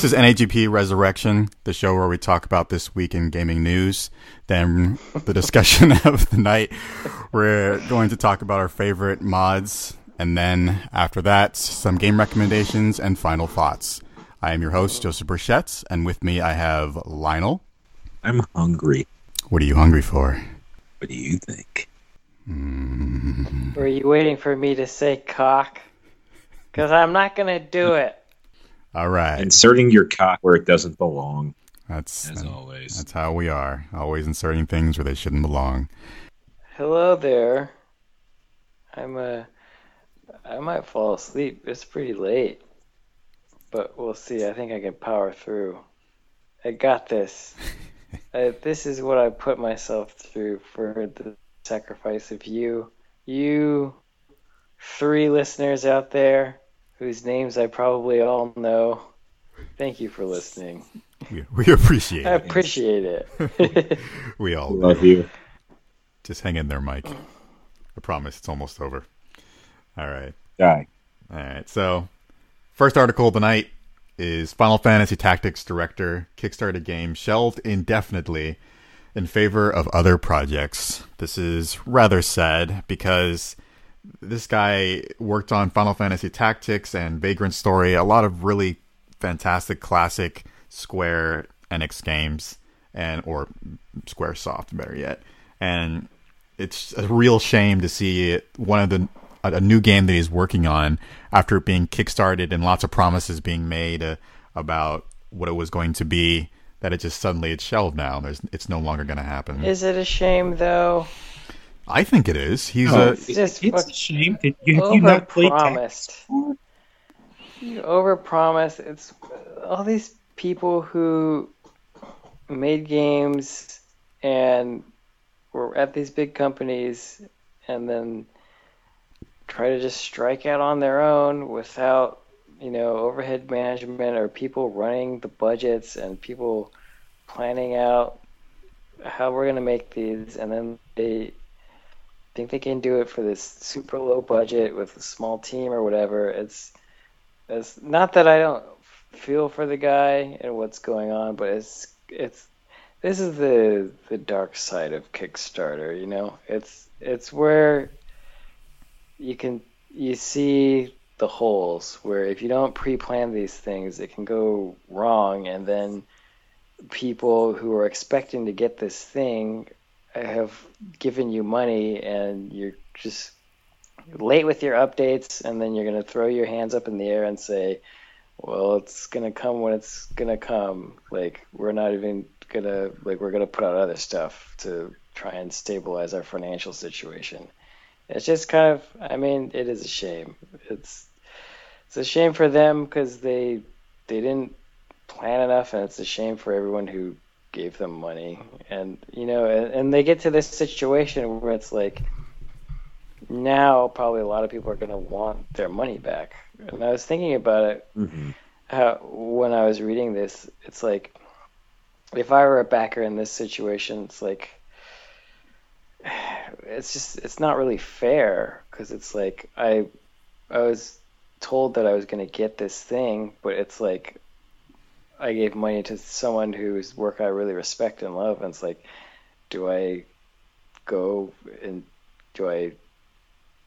This is NAGP Resurrection, the show where we talk about this week in gaming news. Then the discussion of the night. We're going to talk about our favorite mods, and then after that, some game recommendations and final thoughts. I am your host, Joseph Burchett, and with me I have Lionel. I'm hungry. What are you hungry for? What do you think? Were you waiting for me to say cock? Because I'm not going to do it. All right. Inserting your cock where it doesn't belong, That's as always. that's how we are. Always inserting things where they shouldn't belong. Hello there. I'm uh, I might fall asleep. It's pretty late. But we'll see. I think I can power through. I got this. uh, this is what I put myself through for the sacrifice of you. You three listeners out there whose names I probably all know. Thank you for listening. We, we appreciate it. I appreciate it. We all do. Love you. Just hang in there, Mike. I promise it's almost over. All right. Die. All right. So, first article of the night is Final Fantasy Tactics director Kickstarter game shelved indefinitely in favor of other projects. This is rather sad because this guy worked on Final Fantasy Tactics and Vagrant Story, a lot of really fantastic classic Square Enix games and or Square Soft better yet. And it's a real shame to see one of the a, new game that he's working on after it being kickstarted and lots of promises being made uh, about what it was going to be that it just suddenly it's shelved now. There's it's no longer going to happen. is it a shame though? I think it is. He's No, a It's just it's a shame that you have you not played Overpromised. You overpromise. It's uh, all these people who made games and were at these big companies and then try to just strike out on their own without, you know, overhead management or people running the budgets and people planning out how we're going to make these and then they think they can do it for this super low budget with a small team or whatever. It's it's not that I don't feel for the guy and what's going on, but it's it's this is the the dark side of Kickstarter, you know. It's it's where you can you see the holes where if you don't pre-plan these things, it can go wrong and then people who are expecting to get this thing have given you money and you're just late with your updates and then you're going to throw your hands up in the air and say well it's going to come when it's going to come. Like we're not even going to like we're going to put out other stuff to try and stabilize our financial situation. It's just kind of i mean it is a shame. It's it's a shame for them because they they didn't plan enough and it's a shame for everyone who gave them money. And you know and, and they get to this situation where it's like now probably a lot of people are going to want their money back. And i was thinking about it Mhm. how when i was reading this it's like if i were a backer in this situation it's like it's just it's not really fair. Because it's like i i was told that i was going to get this thing but it's like I gave money to someone whose work I really respect and love, and it's like, do I go and do I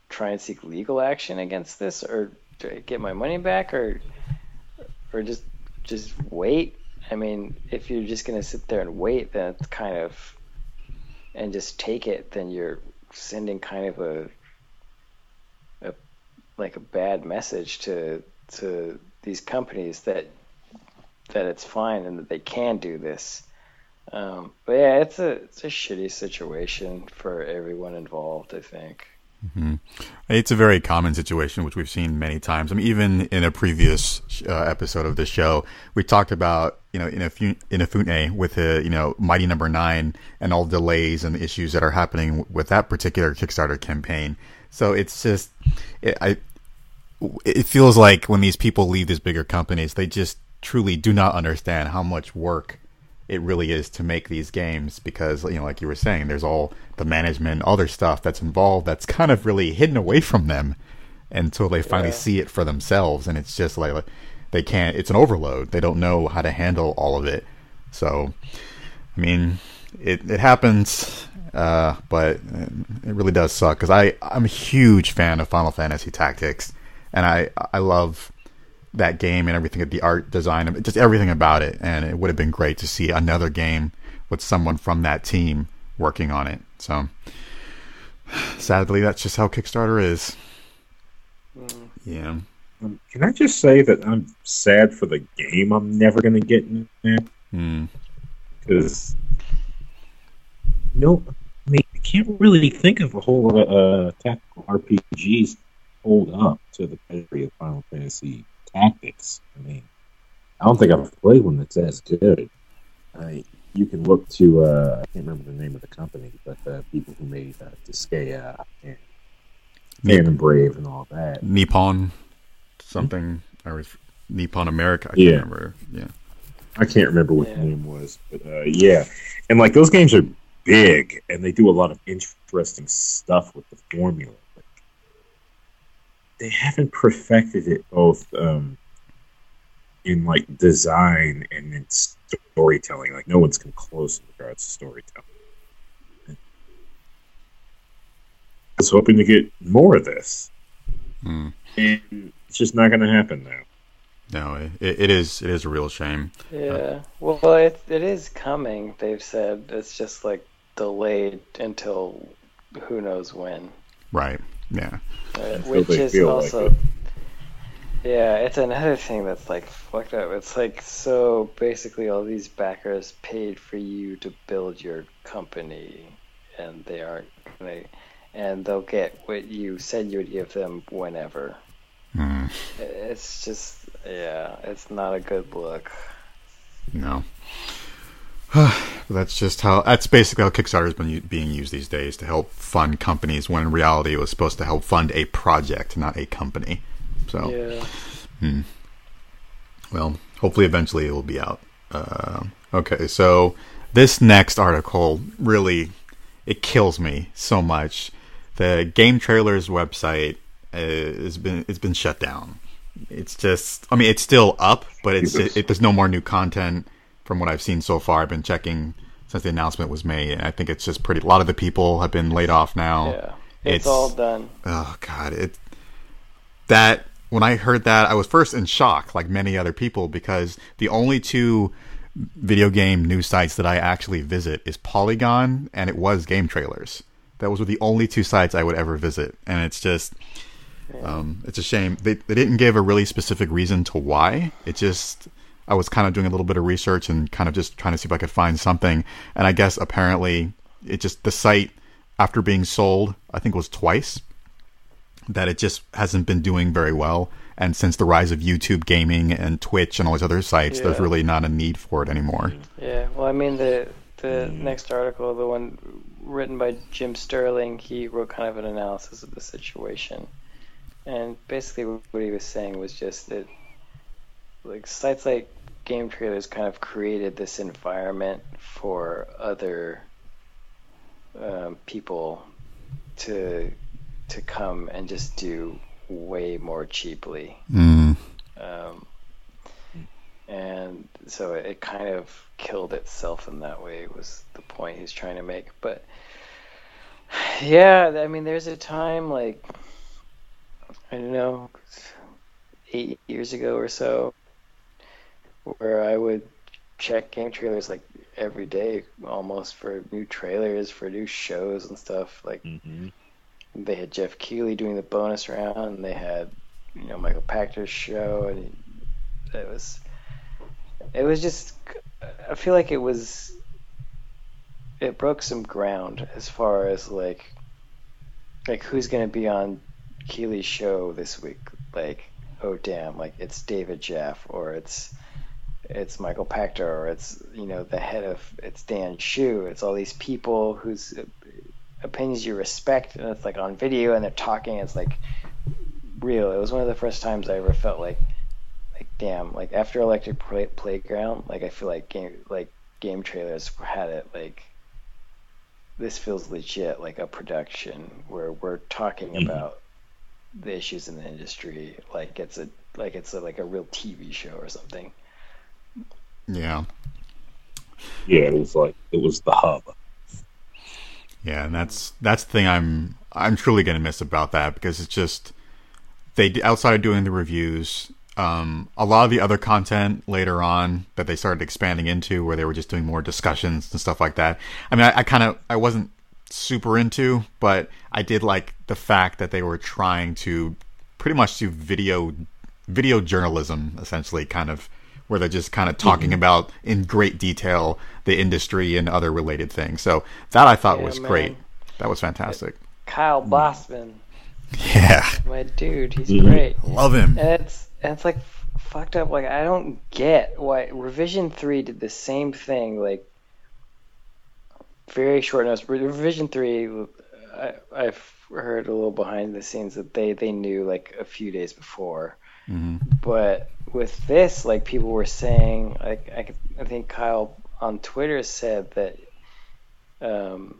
try and seek legal action against this, or do I get my money back, or or just just wait? I mean, if you're just gonna sit there and wait, then it's kind of and just take it, then you're sending kind of a a like a bad message to to these companies that that it's fine and that they can do this. Um, but yeah, it's a it's a shitty situation for everyone involved. I think. It's a very common situation, which we've seen many times. I mean, even in a previous uh, episode of the show, we talked about you know Inafu- Inafune with uh, you know Mighty Number Nine and all delays and the issues that are happening with that particular Kickstarter campaign. So it's just, it, I, it feels like when these people leave these bigger companies, they just truly do not understand how much work it really is to make these games because you know like you were saying there's all the management other stuff that's involved that's kind of really hidden away from them until they finally Yeah. see it for themselves and it's just like they can't. It's an overload. They don't know how to handle all of it. So, I mean, it it happens, uh, but it really does suck because I I'm a huge fan of Final Fantasy Tactics, and I I love that game and everything at the art design of just everything about it. And it would have been great to see another game with someone from that team working on it. So sadly that's just how kickstarter is. Mm. yeah. Um, can i just say that i'm sad for the game i'm never going to get in there? Because mm. no i mean i can't really think of a whole lot of uh, tactical rpgs hold up to the pedigree of final fantasy tactics. I mean, I don't think I've played one that's as good. I, you can look to uh, I can't remember the name of the company, but the people who made uh, Disgaea and Cannon Brave and all that. Nippon something mm-hmm. or Nippon America. I can't yeah. remember. Yeah. I can't remember what yeah. the name was, but uh, yeah, and like those games are big and they do a lot of interesting stuff with the formula they haven't perfected it both um, in like design and in storytelling. Like no one's come close in regards to storytelling. I was hoping to get more of this, hmm. and it's just not going to happen now. No, it, it is. It is a real shame. Yeah. Uh, well, it it is coming. They've said it's just like delayed until who knows when. Right. Yeah. Uh, which is also. Like yeah, it's another thing that's like fucked up. It's like so basically all these backers paid for you to build your company, and they aren't gonna, and they'll get what you said you would give them whenever. Mm. It's just yeah, it's not a good look. No. that's just how that's basically how Kickstarter has been being used these days to help fund companies when in reality it was supposed to help fund a project, not a company. So, yeah. Hmm. Well, hopefully eventually it will be out. Uh, okay, so this next article really it kills me so much. The Game Trailers website uh, has been it's been shut down. It's just I mean it's still up, but it's it, it, there's no more new content from what I've seen so far. I've been checking since the announcement was made, and I think it's just pretty. A lot of the people have been laid off now. Yeah, it's, it's all done. Oh God, it that when I heard that, I was first in shock, like many other people, because the only two video game news sites that I actually visit is Polygon, and it was Game Trailers. That was the only two sites I would ever visit, and it's just. Um, it's a shame they they didn't give a really specific reason to why. It just I was kind of doing a little bit of research and kind of just trying to see if I could find something. And I guess apparently it just the site after being sold, I think was twice, that it just hasn't been doing very well. And since the rise of YouTube gaming and Twitch and all these other sites, yeah. there's really not a need for it anymore. Mm-hmm. Yeah, well, I mean the the next article, the one written by Jim Sterling, he wrote kind of an analysis of the situation, and basically what he was saying was just that like sites like game trailers kind of created this environment for other um, people to to come and just do way more cheaply. Mm. Um, and so it kind of killed itself in that way was the point he's trying to make. But yeah, I mean, there's a time like I don't know, eight years ago or so, where I would check game trailers like every day almost for new trailers for new shows and stuff. Like mm-hmm. they had Geoff Keighley doing the bonus round, and they had you know Michael Pachter's show, and it was it was just I feel like it was it broke some ground as far as like like who's gonna be on Keighley's show this week. Like oh damn, like it's David Jaffe or it's it's Michael Pachter or it's you know the head of it's Dan Hsu. It's all these people whose opinions you respect, and it's like on video and they're talking. It's like real. It was one of the first times I ever felt like like damn like after Electric Play- Playground, like I feel like game like game trailers had it like this feels legit like a production where we're talking mm-hmm. about the issues in the industry like it's a like it's a, like a real TV show or something. Yeah. Yeah, it was like it was the hub. Yeah, and that's that's the thing I'm I'm truly gonna miss about that because it's just they outside of doing the reviews, um, a lot of the other content later on that they started expanding into, where they were just doing more discussions and stuff like that. I mean, I, I kind of I wasn't super into, but I did like the fact that they were trying to pretty much do video video journalism essentially, kind of where they're just kind of talking mm-hmm. about in great detail the industry and other related things. So that I thought yeah, was man. great. That was fantastic. Kyle Bosman. Yeah. My dude, he's mm-hmm. great. Love him. And it's and it's like fucked up. Like I don't get why Revision Three did the same thing. Like very short notice. Revision Three, I, I've heard a little behind the scenes that they they knew like a few days before. Mm-hmm. But with this, like people were saying, like I, I think Kyle on Twitter said that um,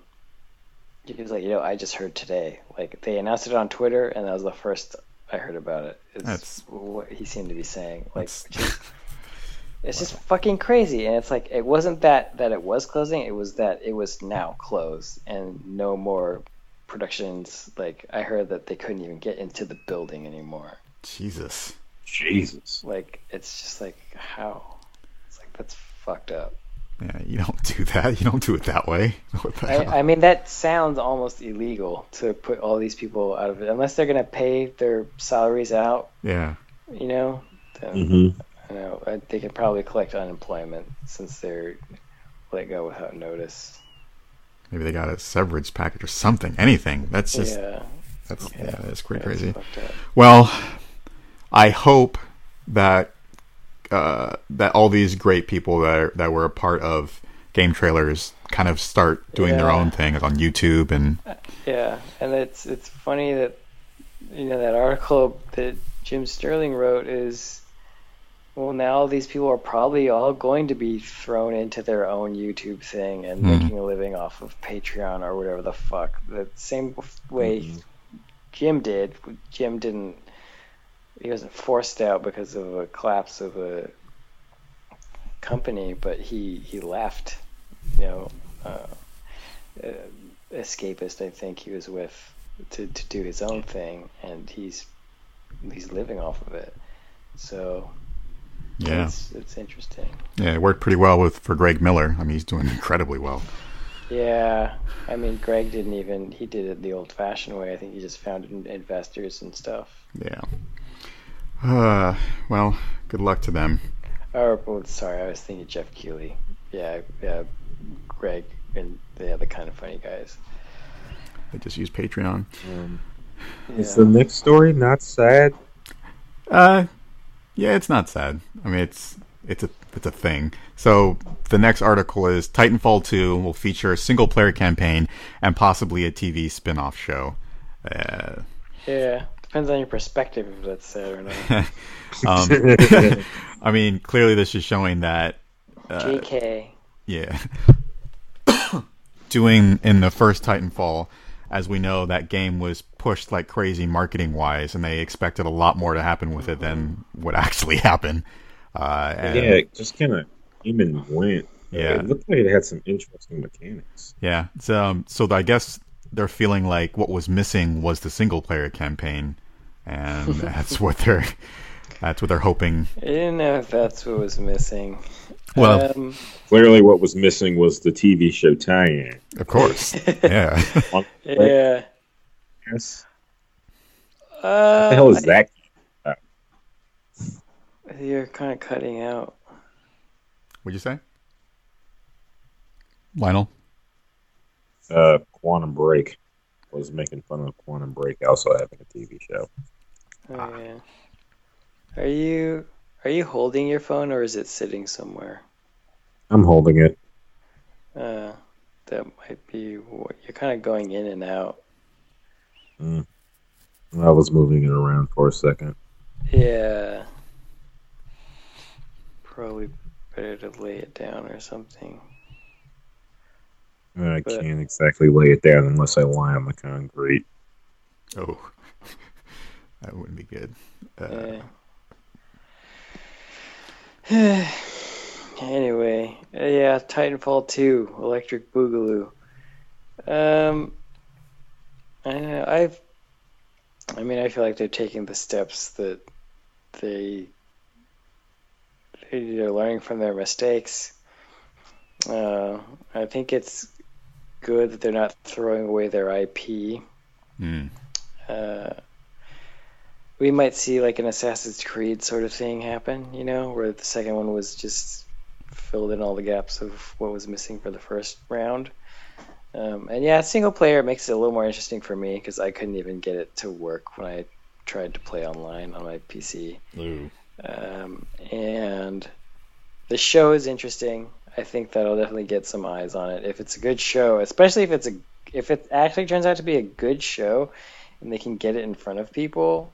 he was like, you know, I just heard today. Like they announced it on Twitter, and that was the first I heard about it. it. Is that's what he seemed to be saying. Like, it's just fucking crazy. And it's like it wasn't that that it was closing; it was that it was now closed and no more productions. Like I heard that they couldn't even get into the building anymore. Jesus. Jesus. Like it's just like how? It's like that's fucked up. Yeah, you don't do that. You don't do it that way. I, I, mean, that sounds almost illegal to put all these people out of it, unless they're going to pay their salaries out. Yeah. You know, then, mm-hmm. you know, they could probably collect unemployment since they're let go without notice. Maybe they got a severance package or something. Anything. That's just. Yeah. That's yeah. yeah that's pretty crazy. Well, I hope that uh, that all these great people that are, that were a part of game trailers kind of start doing yeah. their own thing on YouTube and yeah, and it's it's funny that you know that article that Jim Sterling wrote is well now these people are probably all going to be thrown into their own YouTube thing and mm. making a living off of Patreon or whatever the fuck. The same way mm-hmm. Jim did. Jim didn't he wasn't forced out because of a collapse of a company, but he he left. You know, uh, uh, escapist. I think he was with to to do his own thing, and he's he's living off of it. So yeah, it's, it's interesting. Yeah, it worked pretty well with for Greg Miller. I mean, he's doing incredibly well. Yeah, I mean, Greg didn't even he did it the old-fashioned way. I think he just found investors and stuff. Yeah. Uh, well, good luck to them. Oh, oh, sorry, I was thinking Geoff Keighley. Yeah, yeah, Greg and the other kind of funny guys. They just use Patreon. Um, yeah. Is the next story not sad? Uh, yeah, it's not sad. I mean, it's it's a it's a thing. So the next article is Titanfall 2 will feature a single player campaign and possibly a TV spin-off show. Uh, yeah. Depends on your perspective if that's sad or not. um, I mean, clearly this is showing that. Uh, JK. Yeah. Doing in the first Titanfall, as we know, that game was pushed like crazy marketing wise, and they expected a lot more to happen with it than what actually happened. Uh, and, yeah, it just kind of even went. Yeah, it looked like it had some interesting mechanics. Yeah, so, um, so I guess they're feeling like what was missing was the single player campaign and that's what they're that's what they're hoping. I didn't know if that's what was missing. Well, um, clearly, what was missing was the TV show tie-in. Of course, yeah, yeah. Yes. Uh, what the hell is I, that? You're kind of cutting out. What'd you say, Lionel? Uh, Quantum Break I was making fun of Quantum Break also having a TV show. Oh yeah. Are you are you holding your phone or is it sitting somewhere? I'm holding it. Uh, that might be what you're kind of going in and out. Mm. I was moving it around for a second. Yeah. Probably better to lay it down or something. I but, can't exactly lay it down unless I lie on the concrete. Oh, that wouldn't be good. Uh, yeah. anyway, uh, yeah, Titanfall 2, Electric Boogaloo. Um, I know, I've, I mean, I feel like they're taking the steps that they, they're learning from their mistakes. Uh, I think it's good that they're not throwing away their IP. Mm. Uh, we might see like an Assassin's Creed sort of thing happen, you know, where the second one was just filled in all the gaps of what was missing for the first round. Um, and yeah, single player makes it a little more interesting for me because I couldn't even get it to work when I tried to play online on my PC. Um, and the show is interesting. I think that'll definitely get some eyes on it if it's a good show, especially if it's a if it actually turns out to be a good show and they can get it in front of people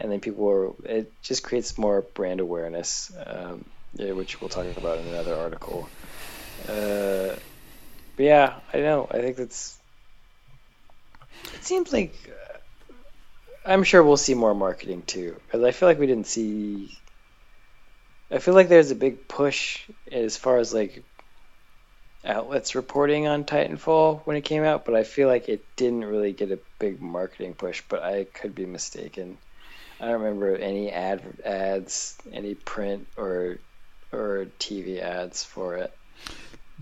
and then people are it just creates more brand awareness um, yeah, which we'll talk about in another article uh, but yeah i know i think that's it seems like uh, i'm sure we'll see more marketing too because i feel like we didn't see i feel like there's a big push as far as like outlets reporting on Titanfall when it came out, but I feel like it didn't really get a big marketing push. But I could be mistaken. I don't remember any ad ads, any print or or TV ads for it.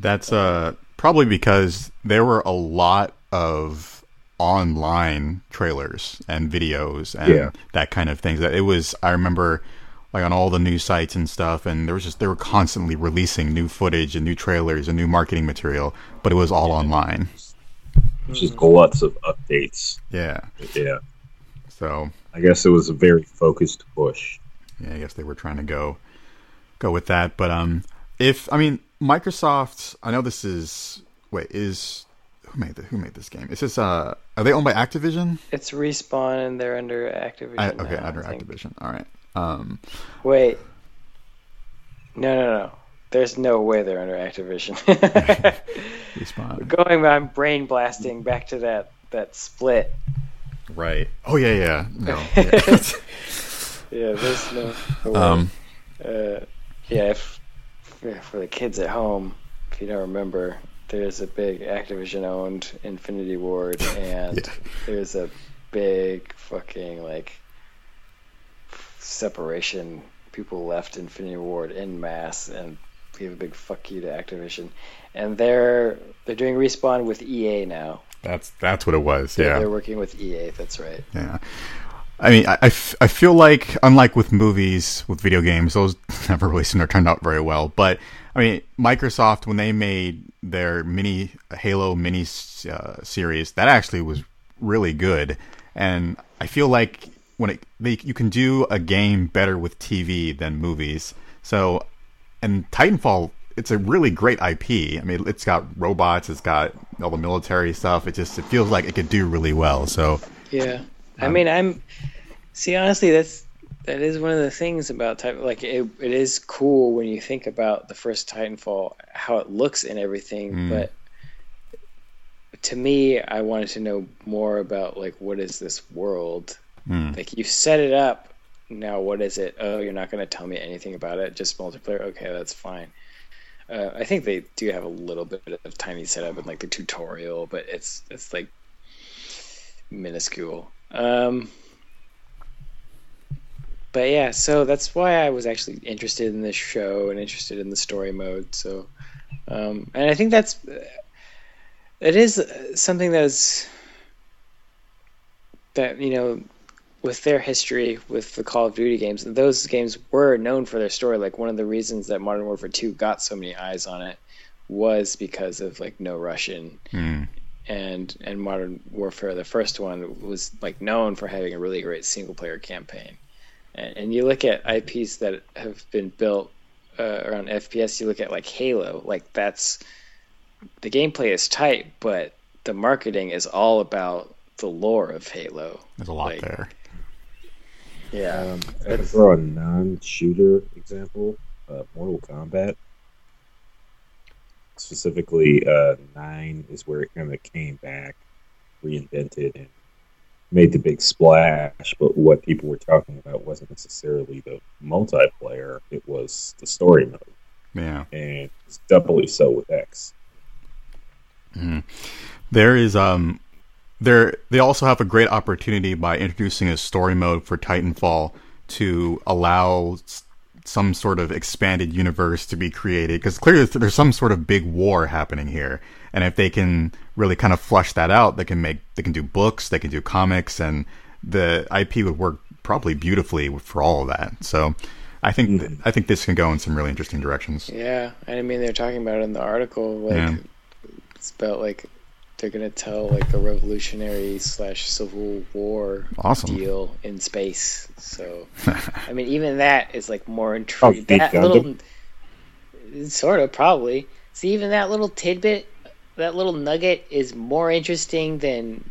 That's uh probably because there were a lot of online trailers and videos and Yeah. that kind of things. That it was I remember like on all the news sites and stuff and there was just they were constantly releasing new footage and new trailers and new marketing material, but it was all online. Just lots of updates. Yeah. Yeah. So I guess it was a very focused push. yeah, I guess they were trying to go go with that. But um, if I mean Microsoft, I know this is wait is who made the, who made this game? Is this uh are they owned by Activision? It's respawn and they're under Activision. I, okay, now, I under think. Activision. All right. Um, Wait. No, no, no. There's no way they're under Activision. respawn. Going, I'm brain blasting back to that that split. Right. Oh yeah, yeah. No. Yeah. Yeah, there's no. no um, uh, yeah, if, yeah, for the kids at home, if you don't remember, there's a big Activision-owned Infinity Ward, and Yeah. there's a big fucking like separation. People left Infinity Ward in mass and gave a big fuck you to Activision, and they're they're doing respawn with EA now. That's that's what it was. They're- Yeah. they're working with EA. That's right. Yeah. I mean, I, I f- I feel like, unlike with movies, with video games, those never really seem to turn out very well. But, I mean, Microsoft, when they made their mini Halo mini uh, series, that actually was really good. And I feel like when it, they, you can do a game better with TV than movies. So, and Titanfall, it's a really great IP. I mean, it's got robots, it's got all the military stuff. It just, it feels like it could do really well. So, Yeah, I Um, mean, I'm see honestly, that's that is one of the things about type like it, it is cool when you think about the first Titanfall, how it looks and everything, Mm. but to me, I wanted to know more about like what is this world? mm, Like you set it up, now what is it? Oh, you're not going to tell me anything about it, just multiplayer. Okay, that's fine. Uh, I think they do have a little bit of tiny setup in like the tutorial, but it's it's like minuscule. Um, but yeah, so that's why I was actually interested in this show and interested in the story mode. So, um, and I think that's it is something that is that you know with their history with the Call of Duty games, those games were known for their story. Like one of the reasons that Modern Warfare 2 got so many eyes on it was because of like no Russian mm, and and Modern Warfare, the first one, was like known for having a really great single player campaign. And, and you look at IPs that have been built uh, around FPS. You look at like Halo, like that's the gameplay is tight, but the marketing is all about the lore of Halo. there's a lot Like, there. Yeah, Um, I can throw a non-shooter example: uh, Mortal Kombat. Specifically, uh, nine is where it kind of came back, reinvented, and made the big splash, but what people were talking about wasn't necessarily the multiplayer; it was the story mode. Yeah, and it's doubly so with X. Mm-hmm. There is um, there they also have a great opportunity by introducing a story mode for Titanfall to allow some sort of expanded universe to be created because clearly there's some sort of big war happening here and if they can really kind of flush that out they can make they can do books they can do comics and the ip would work probably beautifully for all of that so i think mm-hmm. i think this can go in some really interesting directions yeah i mean they're talking about it in the article like yeah. it's about like they're gonna tell like a revolutionary slash civil war awesome. deal in space. So, I mean, even that is like more intriguing. Oh, that little, sort of probably. See, even that little tidbit, that little nugget is more interesting than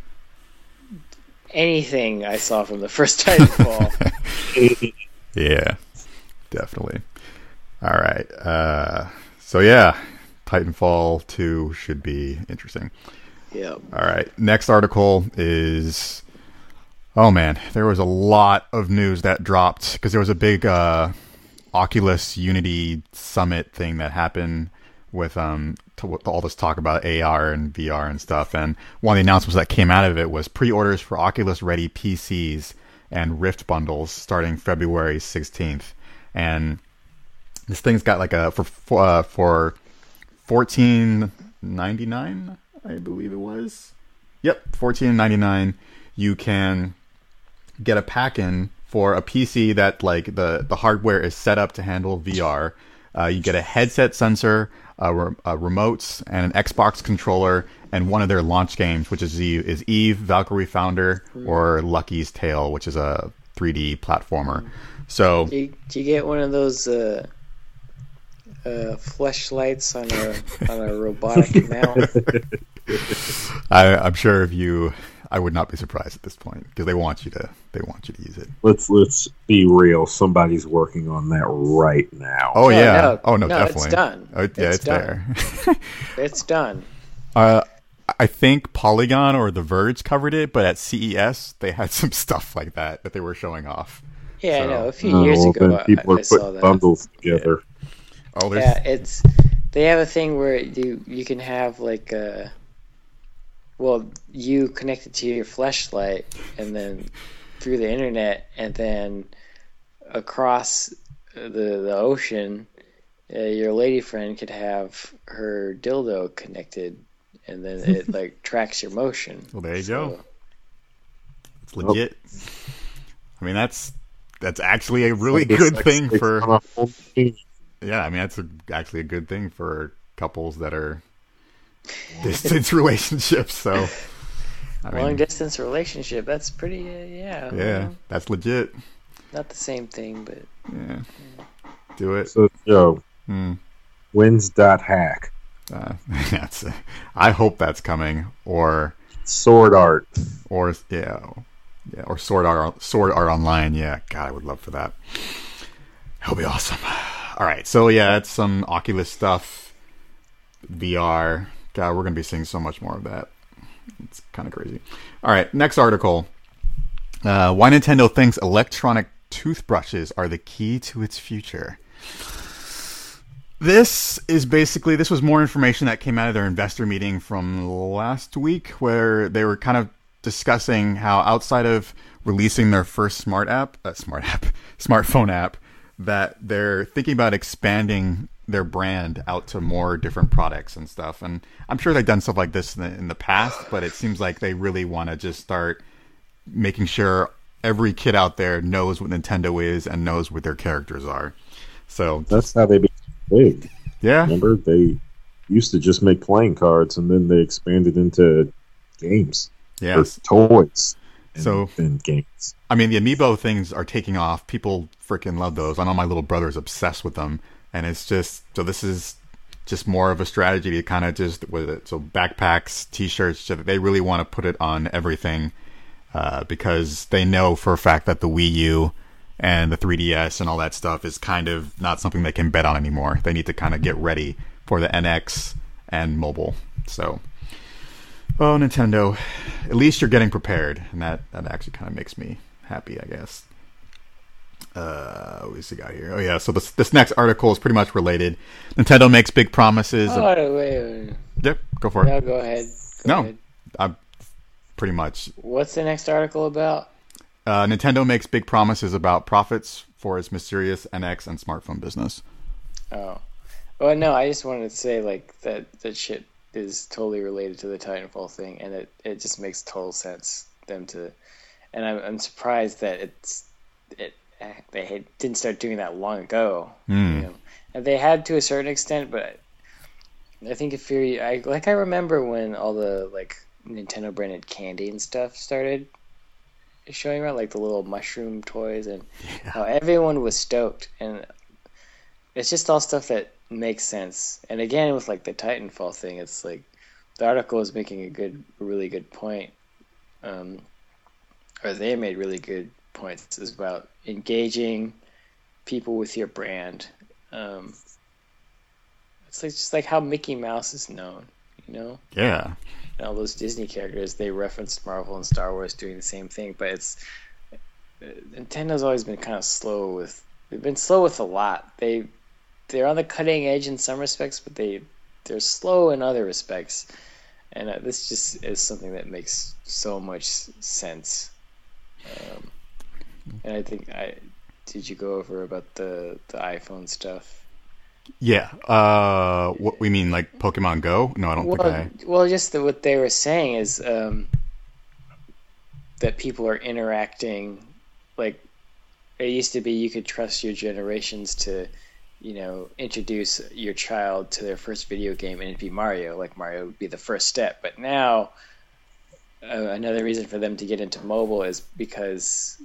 anything I saw from the first Titanfall. yeah, definitely. All right. Uh, so yeah, Titanfall two should be interesting. Yeah. All right. Next article is. Oh man, there was a lot of news that dropped because there was a big uh, Oculus Unity Summit thing that happened with um all this talk about AR and VR and stuff. And one of the announcements that came out of it was pre-orders for Oculus Ready PCs and Rift bundles starting February 16th. And this thing's got like a for for, uh, for 14.99 I believe it was. Yep, fourteen ninety nine. You can get a pack in for a PC that like the the hardware is set up to handle VR. Uh, you get a headset sensor, a, re- a remotes, and an Xbox controller, and one of their launch games, which is the is Eve, Valkyrie Founder, or Lucky's Tale, which is a 3D platformer. So, do you, do you get one of those uh, uh, fleshlights on a on a robotic mount. I, I'm sure if you, I would not be surprised at this point because they want you to they want you to use it. Let's let's be real. Somebody's working on that right now. Oh yeah. No, oh no, no definitely. It's done. Oh, yeah, it's, it's done. there. it's done. Uh, I think Polygon or The Verge covered it, but at CES they had some stuff like that that they were showing off. Yeah, so, I know. A few years oh, ago, people I, are putting bundles together. Oh, there's... yeah, it's they have a thing where you you can have like a uh, well, you connect it to your flashlight and then through the internet and then across the the ocean, uh, your lady friend could have her dildo connected and then it like tracks your motion. Well, there you so, go. It's legit. I mean, that's that's actually a really good thing for yeah, I mean that's a, actually a good thing for couples that are distance relationships. So, I long mean, distance relationship. That's pretty. Uh, yeah. Yeah, that's legit. Not the same thing, but yeah, yeah. do it. So Joe, hmm. when's dot hack? Uh, that's. I hope that's coming. Or sword art. Or yeah, yeah, or sword art. Sword art online. Yeah, God, I would love for that. It'll be awesome. All right, so yeah, it's some Oculus stuff, VR. God, we're gonna be seeing so much more of that. It's kind of crazy. All right, next article. Uh, why Nintendo thinks electronic toothbrushes are the key to its future. This is basically this was more information that came out of their investor meeting from last week, where they were kind of discussing how outside of releasing their first smart app, uh, smart app, smartphone app, that they're thinking about expanding their brand out to more different products and stuff. And I'm sure they've done stuff like this in the, in the past, but it seems like they really want to just start making sure every kid out there knows what Nintendo is and knows what their characters are. So that's how they became big. Yeah. Remember they used to just make playing cards and then they expanded into games. Yeah. Toys so in games. I mean, the amiibo things are taking off. People freaking love those. I know my little brother's obsessed with them, and it's just so this is just more of a strategy to kind of just with it. So backpacks, t-shirts, they really want to put it on everything uh, because they know for a fact that the Wii U and the 3DS and all that stuff is kind of not something they can bet on anymore. They need to kind of get ready for the NX and mobile. So Oh, Nintendo, at least you're getting prepared, and that that actually kind of makes me happy, I guess. Uh, what's the guy here? Oh yeah, so this this next article is pretty much related. Nintendo makes big promises. Oh, wait, wait, wait. Yep, go for it. No, go ahead. Go no, ahead. I'm pretty much. What's the next article about? Uh, Nintendo makes big promises about profits for its mysterious NX and smartphone business. Oh, well, no. I just wanted to say like that that shit is totally related to the Titanfall thing, and it it just makes total sense them to. And I'm I'm surprised that it's it they had, didn't start doing that long ago. Hmm. You know? And they had to a certain extent, but I think if you're I like I remember when all the like Nintendo branded candy and stuff started showing around, like the little mushroom toys, and how everyone was stoked. And it's just all stuff that makes sense. And again, with like the Titanfall thing, it's like the article is making a good, really good point, um, or they made really good points is about engaging people with your brand. Um, it's like just like how Mickey Mouse is known, you know Yeah, and all those Disney characters, they referenced Marvel and Star Wars doing the same thing. But it's uh, Nintendo's always been kind of slow with. They've been slow with a lot. They they're on the cutting edge in some respects, but they they're slow in other respects. And uh, this just is something that makes so much sense. Um, and I think I did you go over about the the iPhone stuff. yeah. Uh, what we mean, like Pokemon Go? No, I don't think Well, I. well, just the, what they were saying is um, that people are interacting. Like it used to be, you could trust your generations to, you know, introduce your child to their first video game, and it'd be Mario. Like Mario would be the first step. But now, uh, another reason for them to get into mobile is because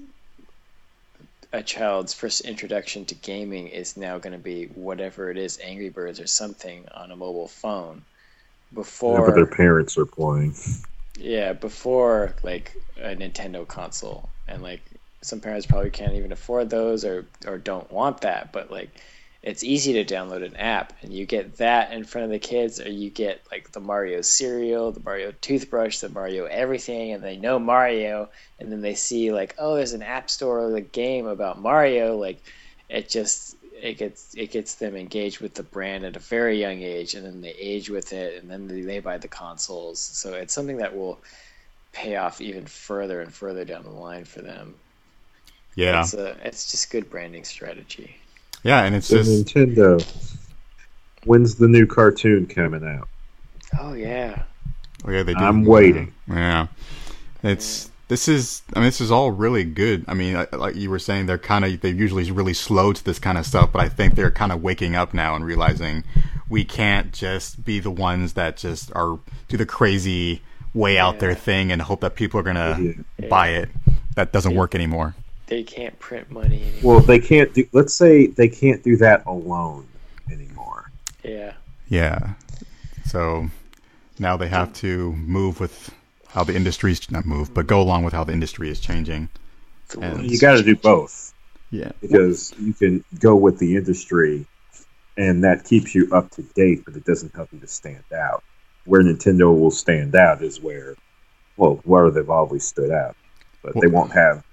a child's first introduction to gaming is now going to be whatever it is, Angry Birds or something on a mobile phone. Before, Whatever their parents are playing. yeah, before like a Nintendo console, and like some parents probably can't even afford those or or don't want that, but like it's easy to download an app and you get that in front of the kids, or you get like the Mario cereal, the Mario toothbrush, the Mario everything, and they know Mario, and then they see like oh, there's an app store or a game about Mario, like it just it gets it gets them engaged with the brand at a very young age, and then they age with it, and then they, buy the consoles. So it's something that will pay off even further and further down the line for them. Yeah, It's a, it's just good branding strategy. Yeah, and it's So just Nintendo, when's the new cartoon coming out? Oh yeah, oh, yeah, they do. I'm waiting. Yeah, it's this is. I mean, this is all really good. I mean, like- like you were saying, they're kind of they're usually really slow to this kind of stuff, but I think they're kind of waking up now and realizing we can't just be the ones that just are do the crazy way out there thing and hope that people are gonna Yeah. buy it. That doesn't work anymore. They can't print money anymore. Well, they can't do. Let's say they can't do that alone anymore. Yeah, Yeah. So now they have to move with how the industry's not move, but go along with how the industry is changing. And- You got to do both Yeah. because you can go with the industry, and that keeps you up to date, but it doesn't help you to stand out. Where Nintendo will stand out is where, well, where they've always stood out, but they won't have s-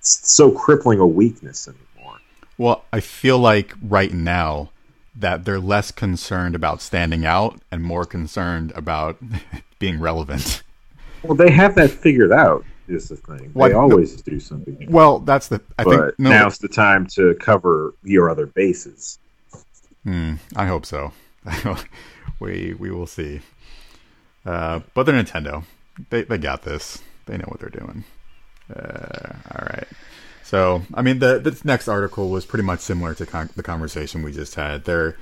so crippling a weakness anymore. Well, I feel like right now that they're less concerned about standing out and more concerned about being relevant. Well, they have that figured out. Is the thing What- they always do something. Well, that's the I but think no now's the time to cover your other bases. Hmm, I hope so. we we will see. Uh, but they're Nintendo. They they got this. They know what they're doing. Uh, all right. So I mean, the this next article was pretty much similar to con- the conversation we just had. They're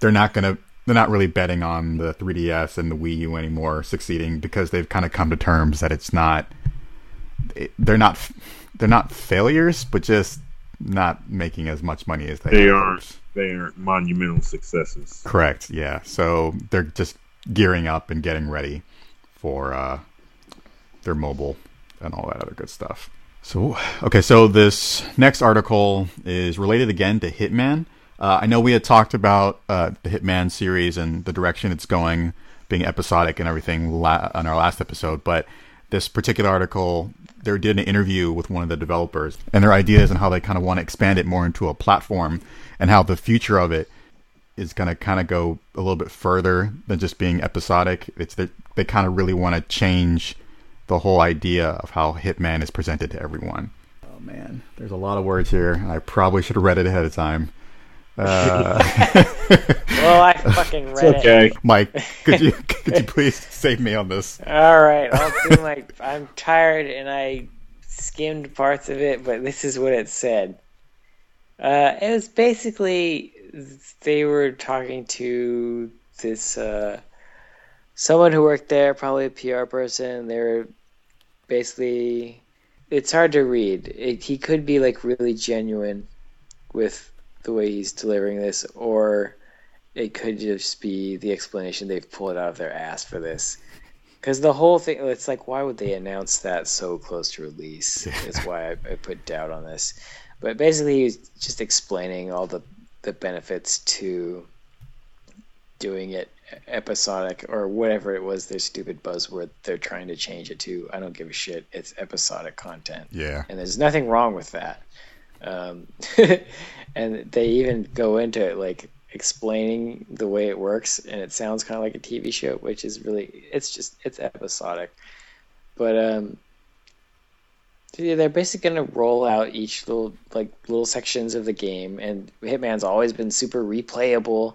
they're not gonna they're not really betting on the 3DS and the Wii U anymore succeeding because they've kind of come to terms that it's not. it- They're not they're not failures, but just not making as much money as they. They aren't. They aren't monumental successes. Correct. Yeah. So they're just gearing up and getting ready for uh, their mobile and all that other good stuff. So okay, so this next article is related again to Hitman. Uh, I know we had talked about uh, the Hitman series and the direction it's going being episodic and everything la- on our last episode, but this particular article, they did an interview with one of the developers and their ideas and how they kind of want to expand it more into a platform and how the future of it is going to kind of go a little bit further than just being episodic. It's that they kind of really want to change the whole idea of how Hitman is presented to everyone. Oh man, there's a lot of words here, and I probably should have read it ahead of time. Uh, well, I fucking read it. okay. it. Mike, could you could you please save me on this? All right, I'll do my. I'm tired and I skimmed parts of it, but this is what it said. Uh, it was basically they were talking to this uh, someone who worked there, probably a PR person. They were basically. It's hard to read. It, he could be like really genuine with the way he's delivering this, or it could just be the explanation they've pulled out of their ass for this. Because the whole thing, it's like, why would they announce that so close to release? Is why I, I put doubt on this. But basically, he's just explaining all the, the benefits to doing it episodic or whatever it was their stupid buzzword they're trying to change it to. I don't give a shit. It's episodic content. Yeah. And there's nothing wrong with that. Um, and they even go into it like explaining the way it works, and it sounds kind of like a TV show, which is really it's just it's episodic. But um, yeah, they're basically gonna roll out each little like little sections of the game, and Hitman's always been super replayable.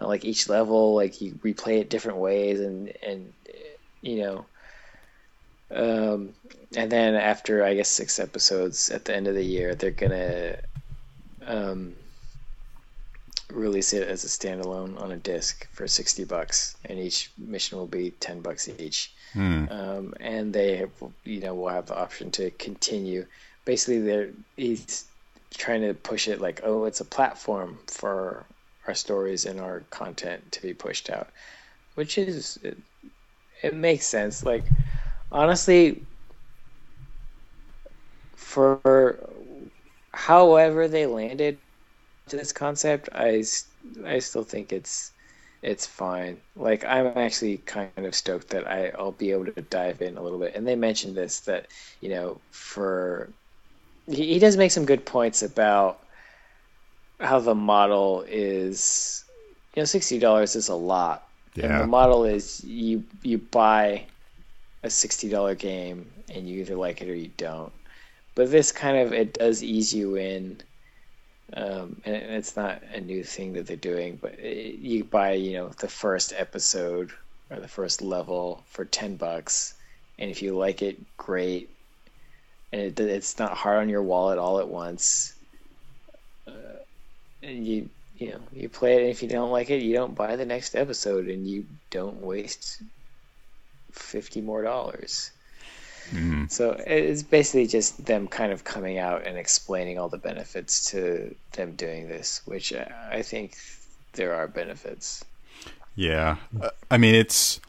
Uh, like each level, like you replay it different ways, and and you know. Um, and then after I guess six episodes at the end of the year, they're gonna um, release it as a standalone on a disc for sixty bucks, and each mission will be ten bucks each. Hmm. Um, and they, you know, will have the option to continue. Basically, they're he's trying to push it like, oh, it's a platform for our stories and our content to be pushed out, which is it, it makes sense. Like honestly, for however they landed to this concept, I, I still think it's it's fine. Like I'm actually kind of stoked that I, I'll be able to dive in a little bit. And they mentioned this that you know for he, he does make some good points about how the model is. You know, sixty dollars is a lot. Yeah. And the model is you you buy a sixty dollar game and you either like it or you don't. But this kind of it does ease you in, um, and it's not a new thing that they're doing. But it, you buy you know the first episode or the first level for ten bucks, and if you like it, great. And it, it's not hard on your wallet all at once. And you you know you play it, and if you don't like it, you don't buy the next episode, and you don't waste fifty more dollars. Mm-hmm. So it's basically just them kind of coming out and explaining all the benefits to them doing this, which I think there are benefits. Yeah, I mean it's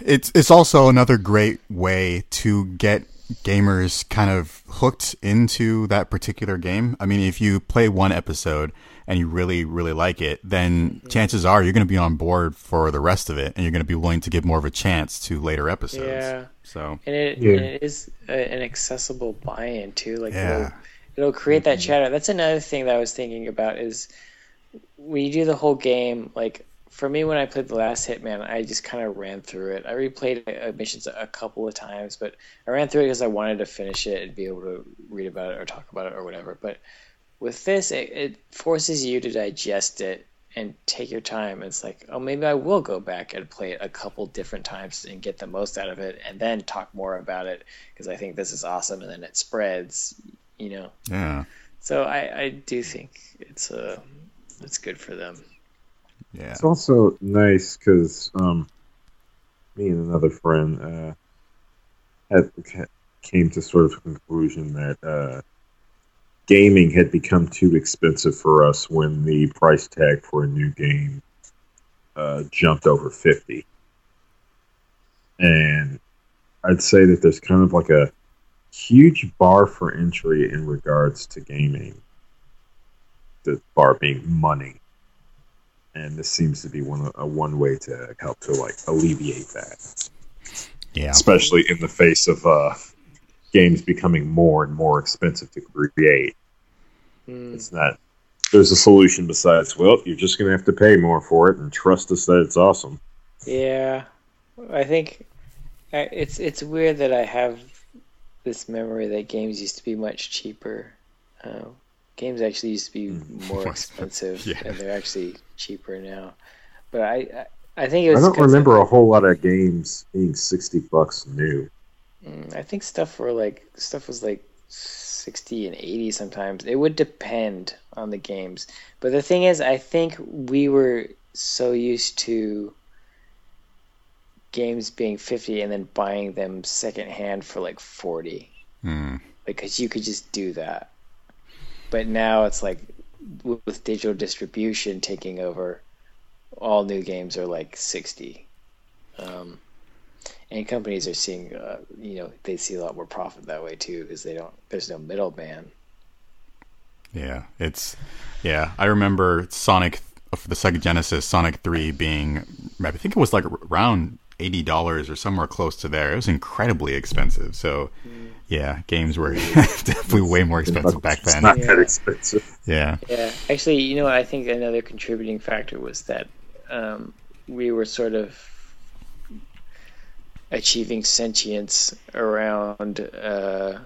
it's it's also another great way to get gamers kind of hooked into that particular game. I mean, if you play one episode and you really really like it, then mm-hmm. chances are you're going to be on board for the rest of it, and you're going to be willing to give more of a chance to later episodes. Yeah. So and it, Yeah. and it is a, an accessible buy-in too. Like Yeah. it'll, it'll create that mm-hmm. chatter. That's another thing that I was thinking about is when you do the whole game. Like for me, when I played the last Hitman, I just kind of ran through it. I replayed uh, missions a couple of times, but I ran through it because I wanted to finish it and be able to read about it or talk about it or whatever. But with this, it, it forces you to digest it and take your time. It's like, oh, maybe I will go back and play it a couple different times and get the most out of it, and then talk more about it because I think this is awesome, and then it spreads, you know. yeah, So I, I do think it's uh, it's good for them. Yeah, It's also nice because um, me and another friend uh, had came to sort of conclusion that uh, gaming had become too expensive for us when the price tag for a new game uh, jumped over fifty, and I'd say that there's kind of like a huge bar for entry in regards to gaming. The bar being money and this seems to be one a one way to help to like alleviate that. Yeah, especially in the face of uh, games becoming more and more expensive to create. Mm. It's not. There's a solution besides. Well, you're just going to have to pay more for it and trust us that it's awesome. Yeah, I think it's it's weird that I have this memory that games used to be much cheaper. Uh, games actually used to be mm. more expensive, yeah. and they're actually cheaper now. But I, I, I think it was. I don't remember of, a whole lot of games being sixty bucks new. Mm, I think stuff were like stuff was like sixty and eighty sometimes. It would depend on the games, but the thing is, I think we were so used to games being 50 and then buying them secondhand for like 40 mm. because you could just do that but now it's like with digital distribution taking over all new games are like 60 um, and companies are seeing uh, you know they see a lot more profit that way too because they don't there's no middleman yeah it's yeah i remember sonic for the Sega Genesis, Sonic 3 being, I think it was like around eighty dollars or somewhere close to there. It was incredibly expensive. So, mm. Yeah, games were definitely way more expensive back then. It's not yeah. that expensive. Yeah. Yeah. Actually, you know, I think another contributing factor was that um, we were sort of achieving sentience around uh,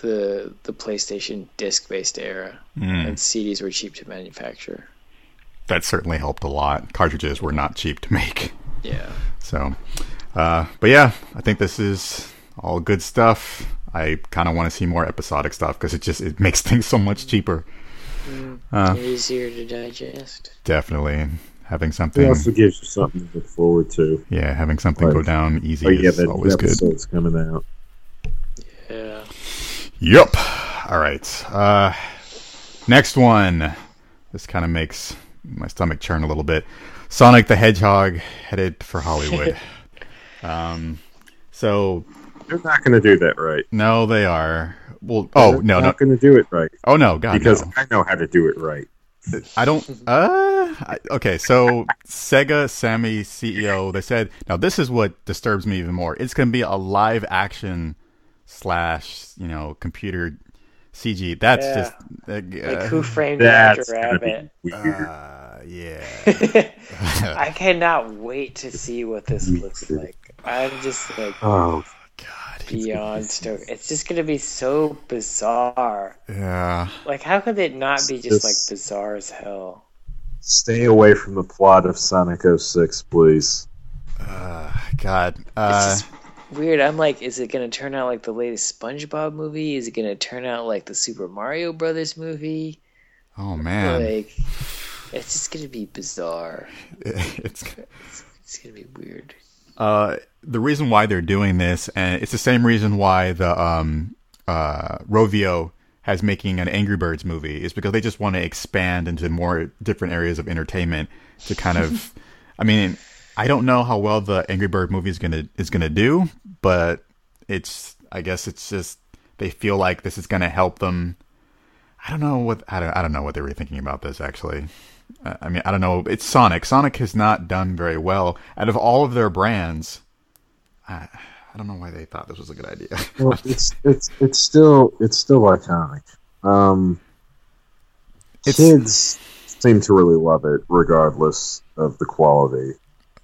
the the PlayStation disc based era, mm. and CDs were cheap to manufacture. That certainly helped a lot. Cartridges were not cheap to make. Yeah. So, uh, but yeah, I think this is all good stuff. I kind of want to see more episodic stuff because it just it makes things so much cheaper. Mm, uh, easier to digest. Definitely. Having something. It also gives you something to look forward to. Yeah, having something like, go down easy oh, yeah, is always good. Episode's coming out. Yeah. Yep. All right. Uh, next one. This kind of makes my stomach churn a little bit. Sonic the Hedgehog headed for Hollywood. um, so they're not going to do that right. No, they are. Well, oh they're no, not going to do it right. Oh no, God, because no. I know how to do it right. I don't. Uh, okay. So Sega Sammy CEO, they said now this is what disturbs me even more. It's going to be a live action slash you know computer CG. That's yeah. just uh, like who framed Roger Rabbit. Uh, yeah. I cannot wait to see what this looks like. I'm just like, oh god, beyond stoked. It's just gonna be so bizarre. Yeah. Like, how could it not be just, just like bizarre as hell? Stay away from the plot of Sonic 06, please. Uh, god. Uh, it's just weird. I'm like, is it gonna turn out like the latest SpongeBob movie? Is it gonna turn out like the Super Mario Brothers movie? Oh man. Like it's just gonna be bizarre. it's, it's, it's gonna be weird. Uh, the reason why they're doing this, and it's the same reason why the um, uh, Rovio has making an Angry Birds movie, is because they just want to expand into more different areas of entertainment to kind of. I mean, I don't know how well the Angry Bird movie is gonna is gonna do, but it's. I guess it's just they feel like this is gonna help them. I don't know what I don't, I don't know what they were thinking about this actually. I mean, I don't know. It's Sonic. Sonic has not done very well out of all of their brands. I, I don't know why they thought this was a good idea. well, it's it's it's still it's still iconic. Um, it's, kids seem to really love it, regardless of the quality.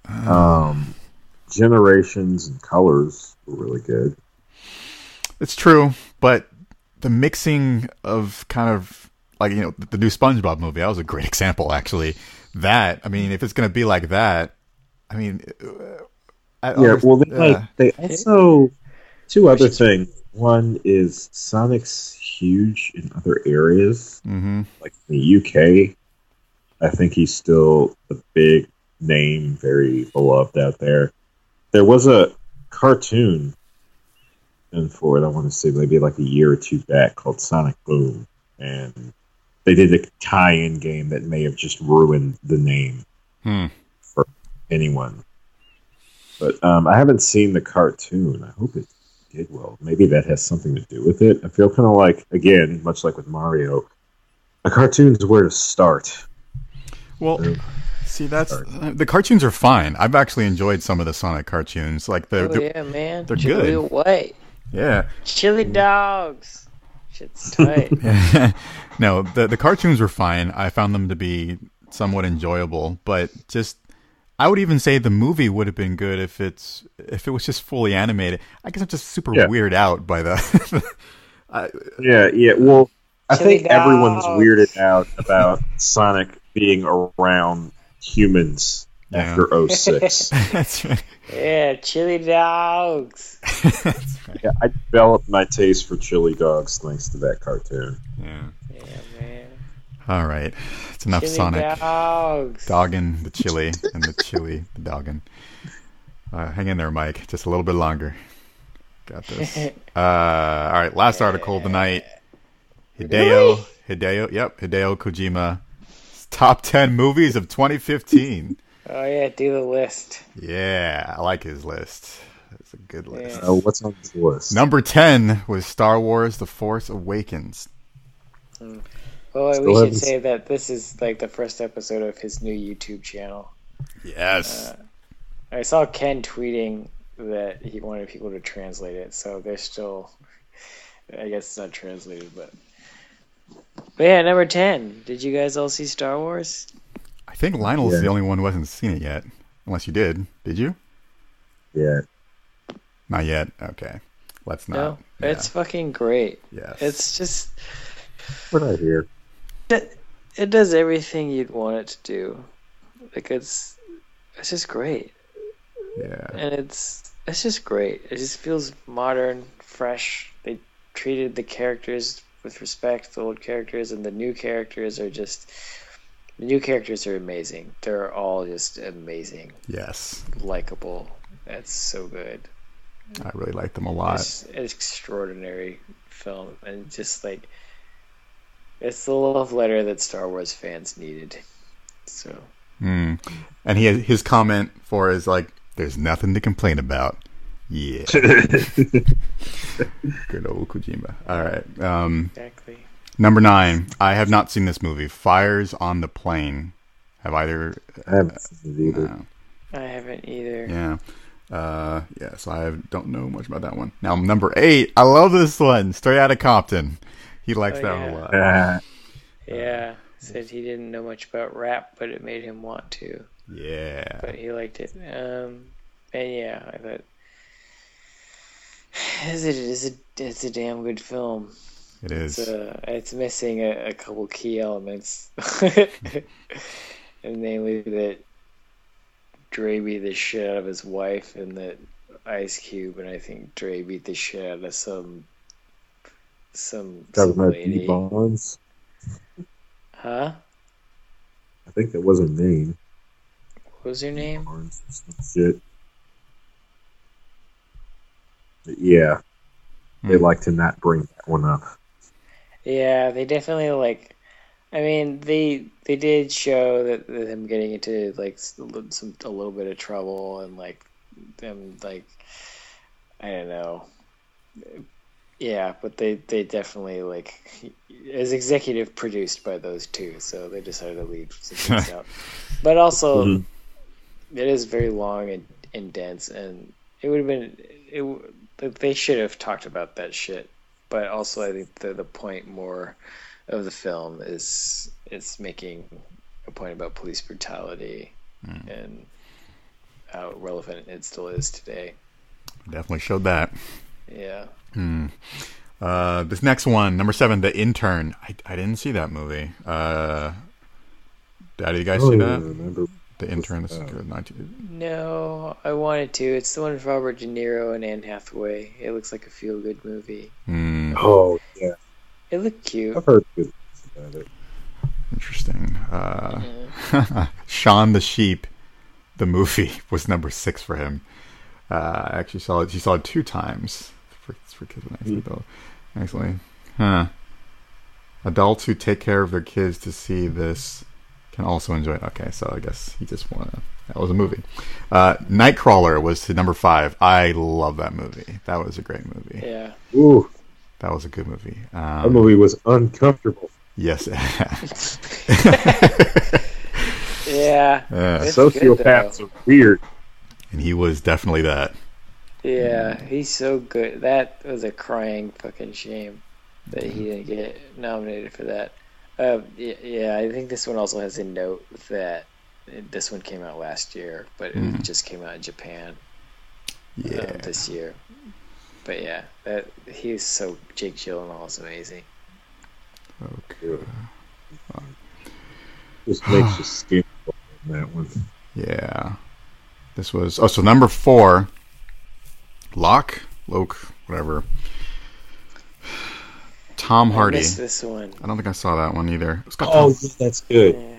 Uh, um, generations and colors were really good. It's true, but the mixing of kind of like you know the new SpongeBob movie. That was a great example, actually. That I mean, if it's gonna be like that, I mean, uh, I yeah. Well, they, uh, like, they also two other things. One is Sonic's huge in other areas, mm-hmm. like in the UK. I think he's still a big name, very beloved out there. There was a cartoon and for it, I want to say maybe like a year or two back called Sonic Boom, and they did a tie-in game that may have just ruined the name hmm. for anyone. But um, I haven't seen the cartoon. I hope it did well. Maybe that has something to do with it. I feel kind of like, again, much like with Mario, a cartoon's where to start. Well, see, that's uh, the cartoons are fine. I've actually enjoyed some of the Sonic cartoons. Like the, Oh yeah, man. they're Chili good. White. yeah. Chili dogs. Shit's tight. no, the the cartoons were fine. I found them to be somewhat enjoyable, but just I would even say the movie would have been good if it's if it was just fully animated. I guess I'm just super Yeah. weirded out by the. I, Yeah, yeah. Well, I Chili think everyone's weirded out about Sonic being around humans Yeah. after 06. that's right. yeah, chili dogs. That's right. yeah, I developed my taste for chili dogs thanks to that cartoon. Yeah. Yeah, man. All right, it's enough Chili Sonic. dogs. Dogging the chili and the chili, the dogging. Uh, hang in there, Mike. Just a little bit longer. Got this. Uh, all right, last article of the night. Hideo, Hideo, yep, Hideo Kojima, top ten movies of 2015. Oh yeah, do the list. Yeah, I like his list. It's a good list. Yeah. Uh, what's on this list? Number ten was Star Wars: The Force Awakens. Well, Still we should haven't say that this is like the first episode of his new YouTube channel. Yes, I saw Ken tweeting that he wanted people to translate it, so they're still. I guess it's not translated, but. But yeah, number ten. Did you guys all see Star Wars? I think Lionel's Yeah. the only one who hasn't seen it yet. Unless you did. Did you? Yeah. Not yet. Okay, let's not. No, Yeah. it's fucking great. yes. It's just We're not here. it, it does everything you'd want it to do. Like it's it's just great. yeah. and it's it's just great. It just feels modern, fresh. They treated the characters with respect, the old characters, and the new characters are just the new characters are amazing. They're all just amazing, Yes, likable. That's so good. I really like them a lot. It's an extraordinary film, and just like it's the love letter that Star Wars fans needed. So Mm. And he his comment for is like, "There's nothing to complain about." Yeah, good old Kojima. All right, um, exactly. Number number nine. I have not seen this movie. Fires on the Plain. Have either? I haven't seen it either. No. I haven't either. Yeah. Uh, yeah, so I don't know much about that one. Now, number eight, I love this one. Straight out of Compton. He likes Oh, that yeah. a lot. Ah, Yeah, said he didn't know much about rap, but it made him want to. Yeah. But he liked it. Um, and yeah, I thought it's a, it's a, it's a damn good film. It It's, is. uh, it's missing a, a couple key elements, and namely that Dre beat the shit out of his wife, and that Ice Cube and I think Dre beat the shit out of some some, talking some about lady. D Bonds. Huh? I think that was her name. What was her name? Barnes or some shit. But yeah, they Hmm. like to not bring that one up. Yeah, they definitely like. I mean, they they did show that, that him getting into like s- a li- some a little bit of trouble and like them like I don't know. Yeah, but they they definitely like as executive produced by those two, so they decided to leave some things out. But also, Mhm. it is very long and, and dense, and it would have been it. They should have talked about that shit but also I think the the point more of the film is it's making a point about police brutality and how relevant it still is today. Definitely showed that. Yeah. Hmm. Uh, this next one, number seven, The Intern. I, I didn't see that movie. Uh, Dad, did you guys I don't see even that? remember. The Intern. This is uh, good. 19 No, I wanted to. It's the one with Robert De Niro and Anne Hathaway. It looks like a feel good movie. Hmm. Oh yeah, It looked cute. I've heard good about it. Interesting. Uh, Shaun the Sheep, the movie, was number six for him. Uh, I actually saw it. He saw it two times. For, it's for kids when I see it, though. Actually, huh? Adults who take care of their kids to see this can also enjoy it. Okay, so I guess he just wanted. That was a movie. Uh, Nightcrawler was to number five. I love that movie. That was a great movie. Yeah. Ooh, That was a good movie. that Um, movie was uncomfortable. Yes. Yeah. Yeah. It's good, Sociopaths are weird. And he was definitely that. Yeah, he's so good. That was a crying fucking shame that he didn't get nominated for that. Uh, yeah, yeah, I think this one also has a note that this one came out last year, but it Mhm. just came out in Japan Yeah. um, this year. But yeah, that he's so Jake Gyllenhaal is amazing. Okay. Just makes your skin crawl that one. Yeah. This was oh so number four. Locke, Loke, whatever. Tom I Hardy. missed this one. I don't think I saw that one either. It's got Oh, Tom, that's good. Yeah.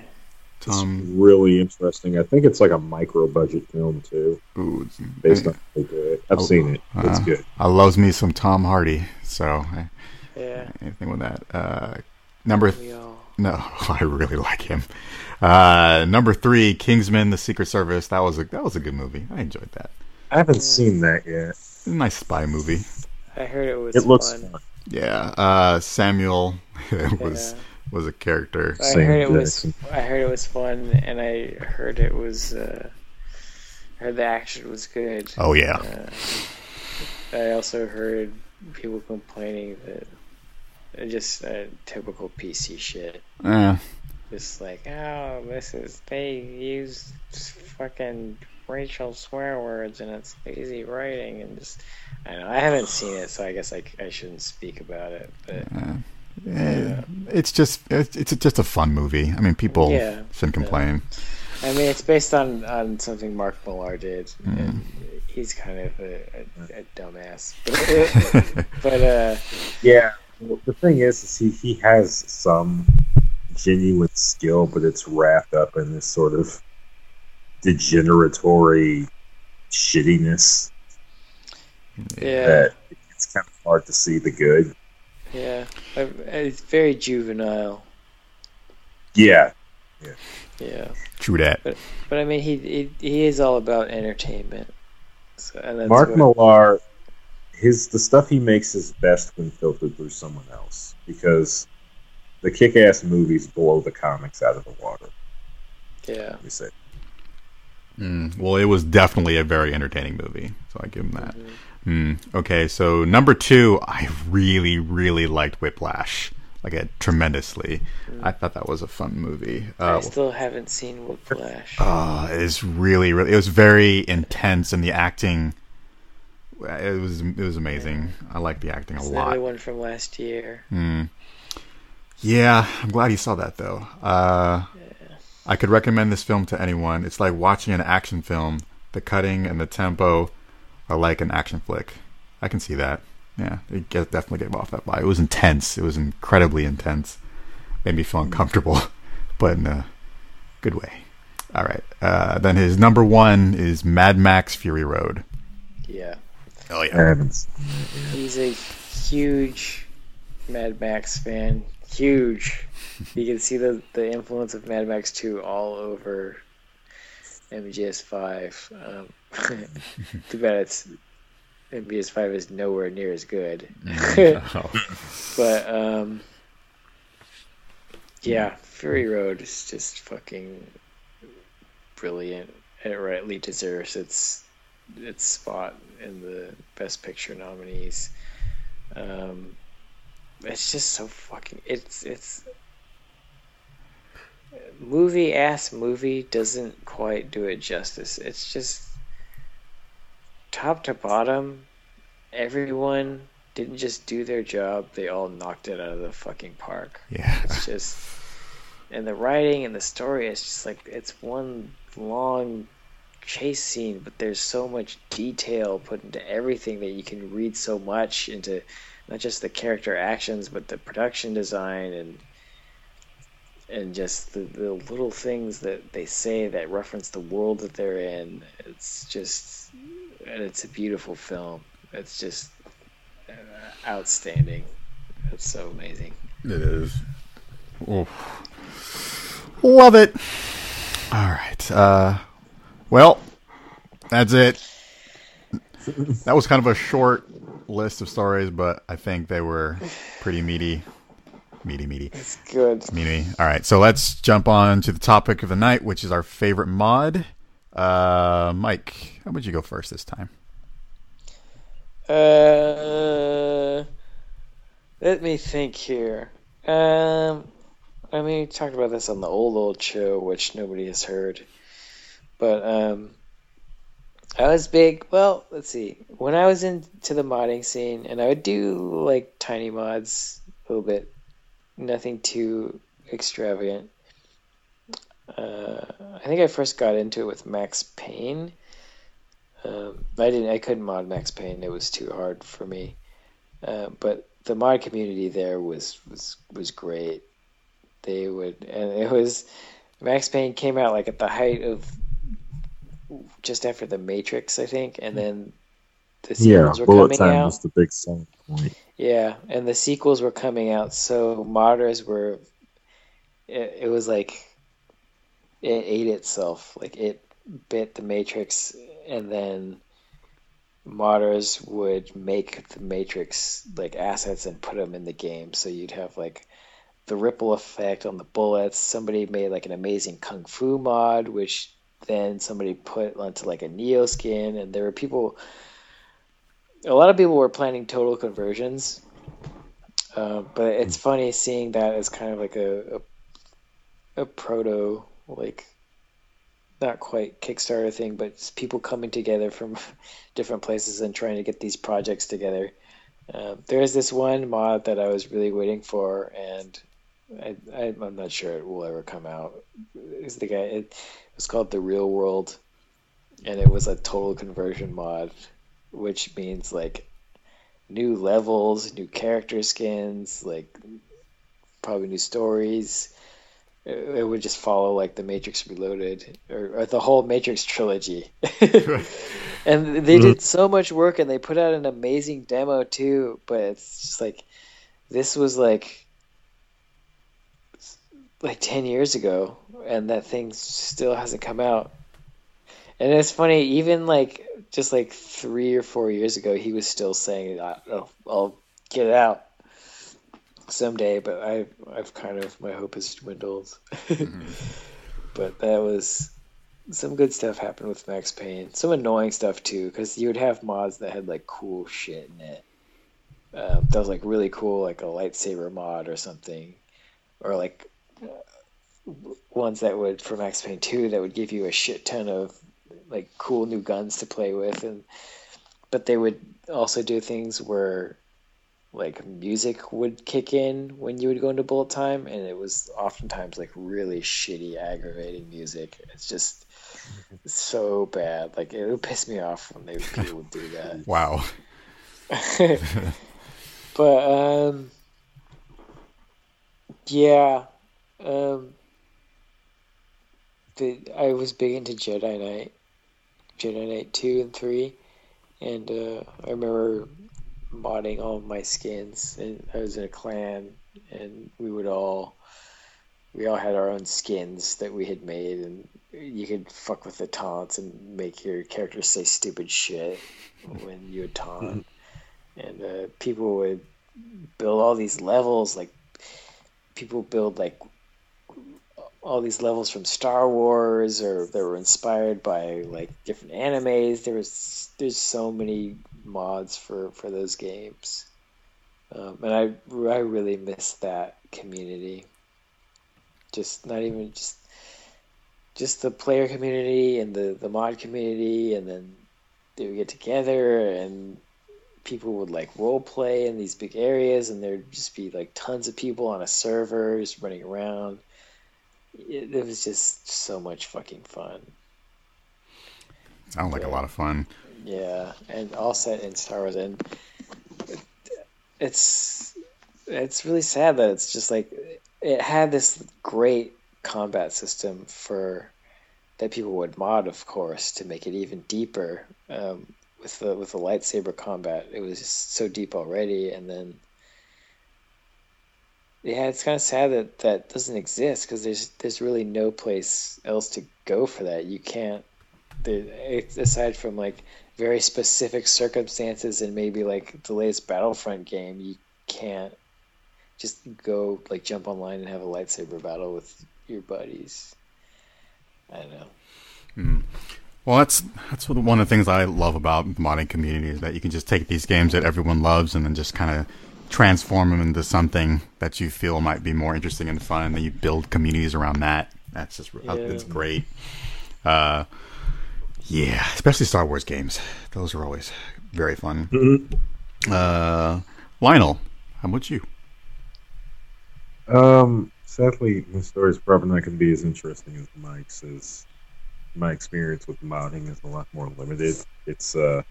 Tom It's really interesting. I think it's like a micro budget film too, ooh, it's- based on how they. I've Oh, seen it. It's uh, good. I loves me some Tom Hardy. So I- Yeah, anything with that. Uh, number we all. no, I really like him. Uh, number three, Kingsman: The Secret Service. That was a that was a good movie. I enjoyed that. I haven't seen that yet. It's a nice spy movie. I heard it was It looks fun. fun. Yeah. Uh, Samuel was Yeah. was a character. I Sam heard it was. I heard it was fun, and I heard it was. Uh, I heard the action was good. Oh yeah. Uh, I also heard people complaining that just uh, typical PC shit. Eh, Just like, oh, this is they use fucking racial swear words and it's lazy writing and just. I know I haven't seen it, so I guess I, I shouldn't speak about it. But eh, it's just it's, it's just a fun movie. I mean, people Yeah, shouldn't complain. I mean, it's based on, on something Mark Millar did, and he's kind of a, a, a dumbass. But, but uh, Yeah. Well, the thing is, is he, he has some genuine skill, but it's wrapped up in this sort of degeneratory shittiness yeah, that it's kind of hard to see the good. yeah, it's very juvenile. Yeah. Yeah, Yeah. True that. but I mean, he he, he is all about entertainment. So, and that's Mark Millar, his the stuff he makes is best when filtered through someone else because the kick-ass movies blow the comics out of the water. Yeah, Let me say. Mm, well, it was definitely a very entertaining movie, so I give him that. Mm-hmm. Mm, okay, so number two, I really, really liked Whiplash, like it tremendously. I thought that was a fun movie. Mm. I Uh, still haven't seen Whiplash. uh, it's really, really, it was very intense, and the acting, it was, it was amazing. I like the acting a It's lot. another one from last year. Mm. Yeah, I'm glad you saw that though. Uh, I could recommend this film to anyone. It's like watching an action film. The cutting and the tempo are like an action flick. I can see that. Yeah, it get, definitely gave off that vibe. It was intense. It was incredibly intense. Made me feel uncomfortable, but in a good way. All right. Uh, then his number one is Mad Max Fury Road. Yeah, Oh I haven't seen that yet. he's a huge Mad Max fan. Huge. You can see the the influence of Mad Max 2 all over MGS5. Um, too bad it's MGS5 is nowhere near as good. Oh. but um, yeah, Fury Road is just fucking brilliant. It rightly deserves its its spot in the Best Picture nominees. Um, it's just so fucking. It's it's movie ass movie doesn't quite do it justice. It's just top to bottom. Everyone didn't just do their job; they all knocked it out of the fucking park. Yeah. It's just, and the writing and the story is just like it's one long chase scene, but there's so much detail put into everything that you can read so much into not just the character actions, but the production design and and just the, the little things that they say that reference the world that they're in. It's just, and it's a beautiful film. It's just uh, outstanding. It's so amazing. It is. Oof. Love it. All right. Uh, well, that's it. That was kind of a short list of stories, but I think they were pretty meaty. Meaty, meaty. It's good. Meaty. All right, so let's jump on to the topic of the night, which is our favorite mod. Uh, Mike, how would you go first this time? Uh, let me think here. Um, I mean, we talked about this on the old old show, which nobody has heard. But um, I was big. Well, let's see. When I was into the modding scene, and I would do like tiny mods a little bit, nothing too extravagant. Uh, I think I first got into it with Max Payne. Um, I didn't. I couldn't mod Max Payne. It was too hard for me. Uh, but the mod community there was was was great. They would, and it was Max Payne came out like at the height of just after the Matrix, I think, and then the sequels yeah, were Bullet coming Time out. was the big selling point. Yeah, and the sequels were coming out, so modders were. It, it was like it ate itself, like it bit the Matrix, and then modders would make the Matrix like assets and put them in the game. So you'd have like the ripple effect on the bullets. Somebody made like an amazing kung fu mod, which then somebody put onto like a Neo skin, and there were people. A lot of people were planning total conversions, uh, but it's hmm. funny seeing that as kind of like a, a, a proto like not quite Kickstarter thing, but people coming together from different places and trying to get these projects together. Uh, there's this one mod that I was really waiting for, and I, am not sure it will ever come out. It's the guy. It, was called the Real World, and it was a total conversion mod, which means like new levels, new character skins, like probably new stories. It, it would just follow like the Matrix Reloaded or, or the whole Matrix trilogy. and they mm-hmm. did so much work, and they put out an amazing demo too. But it's just like this was like like 10 years ago and that thing still hasn't come out and it's funny even like just like three or four years ago he was still saying oh, i'll get it out someday but i i've kind of my hope has dwindled. Mm-hmm. but that was some good stuff happened with max payne. Some annoying stuff too because you would have mods that had like cool shit in it. Uh, that was like really cool like a lightsaber mod or something. Or like ones that would for Max Payne 2 that would give you a shit ton of like cool new guns to play with. And but they would also do things where like music would kick in when you would go into bullet time and it was oftentimes like really shitty aggravating music. It's just so bad. Like it would piss me off when they people would do that. Wow. But um yeah um the I was big into Jedi Knight, Jedi Knight two and three, and uh, I remember modding all my skins. And I was in a clan, and we would all we all had our own skins that we had made, and you could fuck with the taunts and make your character say stupid shit when you would taunt, and uh, people would build all these levels like people build like all these levels from Star Wars or they were inspired by like different animes. There was there's so many mods for for those games, um, and I I really miss that community. Just not even just just the player community and the the mod community, and then they would get together and people would like role play in these big areas, and there'd just be like tons of people on a server just running around it, it was just so much fucking fun. Sounds like yeah. a lot of fun. Yeah, and all set in Star Wars, and it's it's really sad that it's just like it had this great combat system for that people would mod, of course, to make it even deeper. Um, with the with the lightsaber combat, it was just so deep already, and then yeah, it's kind of sad that that doesn't exist because there's there's really no place else to go for that. You can't, there, aside from like very specific circumstances and maybe like the latest Battlefront game, you can't just go like jump online and have a lightsaber battle with your buddies. I don't know. Mm. Well, that's that's one of the things I love about the modding community is that you can just take these games that everyone loves and then just kind of transform them into something that you feel might be more interesting and fun, and then you build communities around that. That's just yeah. it's great. Uh, yeah, especially Star Wars games; those are always very fun. Mm-hmm. Uh, Lionel, how about you? Um, sadly, my story is probably not going to be as interesting as Mike's. As my experience with modding is a lot more limited. It's uh,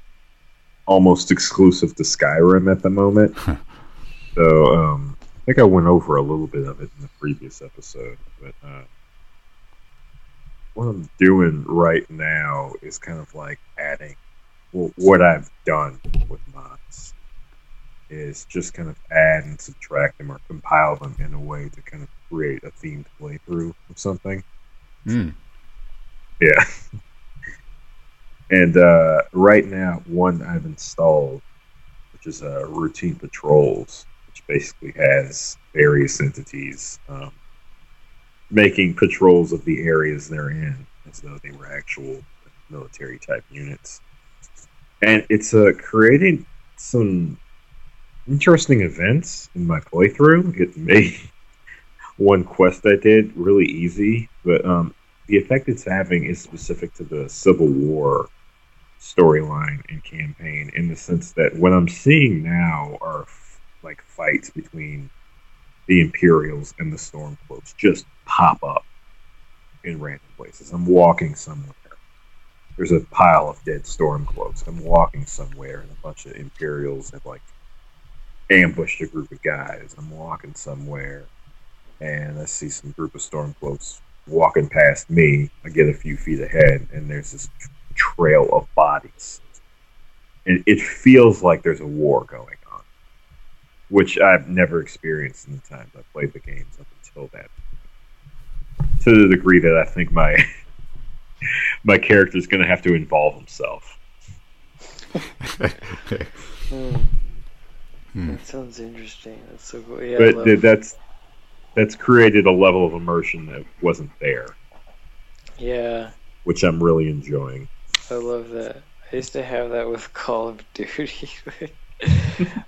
almost exclusive to Skyrim at the moment. so um, I think I went over a little bit of it in the previous episode, but uh, what I'm doing right now is kind of like adding well, what I've done with mods is just kind of add and subtract them or compile them in a way to kind of create a themed playthrough of something. Mm. Yeah. and uh, right now, one I've installed, which is uh, Routine Patrols, which basically has various entities um, making patrols of the areas they're in as though they were actual military type units. And it's uh, creating some interesting events in my playthrough. It made one quest I did really easy, but um, the effect it's having is specific to the Civil War storyline and campaign in the sense that what I'm seeing now are f- like fights between the Imperials and the Stormcloaks just pop up in random places. I'm walking somewhere. There's a pile of dead Stormcloaks. I'm walking somewhere and a bunch of Imperials have like ambushed a group of guys. I'm walking somewhere and I see some group of Stormcloaks walking past me. I get a few feet ahead and there's this trail of bodies. And it feels like there's a war going on, which I've never experienced in the times I've played the games up until that. To the degree that I think my my character is going to have to involve himself. Hmm. Hmm. That sounds interesting. That's so cool. Yeah, but love... that's that's created a level of immersion that wasn't there. Yeah. Which I'm really enjoying. I love that. I used to have that with Call of Duty.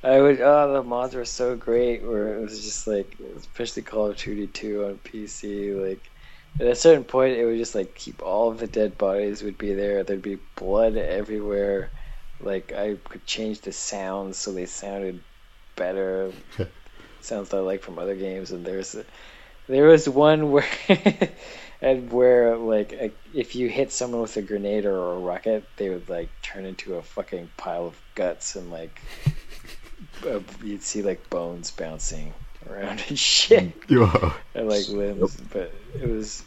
I would oh the mods were so great where it was just like especially Call of Duty 2 on PC like at a certain point it would just like keep all of the dead bodies would be there. There'd be blood everywhere. Like I could change the sounds so they sounded better. Sounds I like from other games. And there's there was one where and where like a, if you hit someone with a grenade or a rocket, they would like turn into a fucking pile of guts and like uh, you'd see like bones bouncing around and shit. Yeah. and like limbs, but it was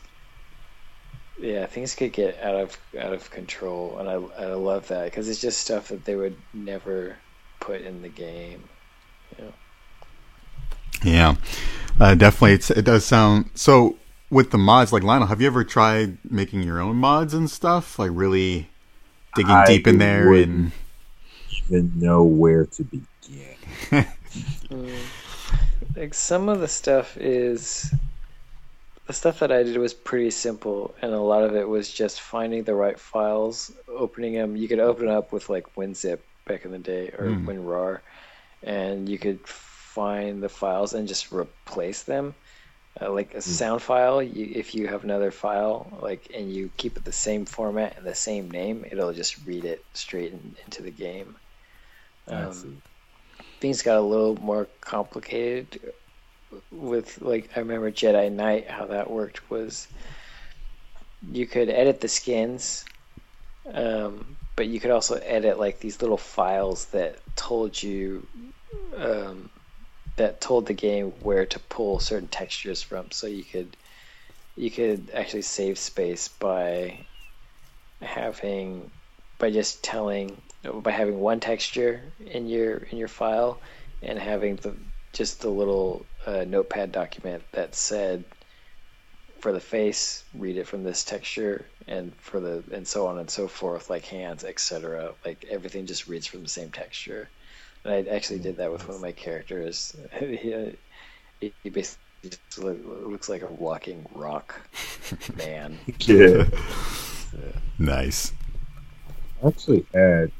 yeah, things could get out of out of control, and I I love that because it's just stuff that they would never put in the game. You know? Yeah, uh, definitely. It's, it does sound so with the mods, like Lionel, have you ever tried making your own mods and stuff? Like really digging I deep in there and even know where to begin. Like some of the stuff is the stuff that I did was pretty simple, and a lot of it was just finding the right files, opening them. You could open up with like WinZip back in the day or mm. WinRAR, and you could find the files and just replace them uh, like a mm. sound file you, if you have another file like and you keep it the same format and the same name it'll just read it straight in, into the game um, things got a little more complicated with like i remember jedi knight how that worked was you could edit the skins um, but you could also edit like these little files that told you um, that told the game where to pull certain textures from. So you could you could actually save space by having by just telling by having one texture in your in your file and having the just the little uh, notepad document that said for the face read it from this texture and for the and so on and so forth like hands etc like everything just reads from the same texture and I actually did that with one of my characters. he basically just looks like a walking rock man. Yeah. Nice. Actually had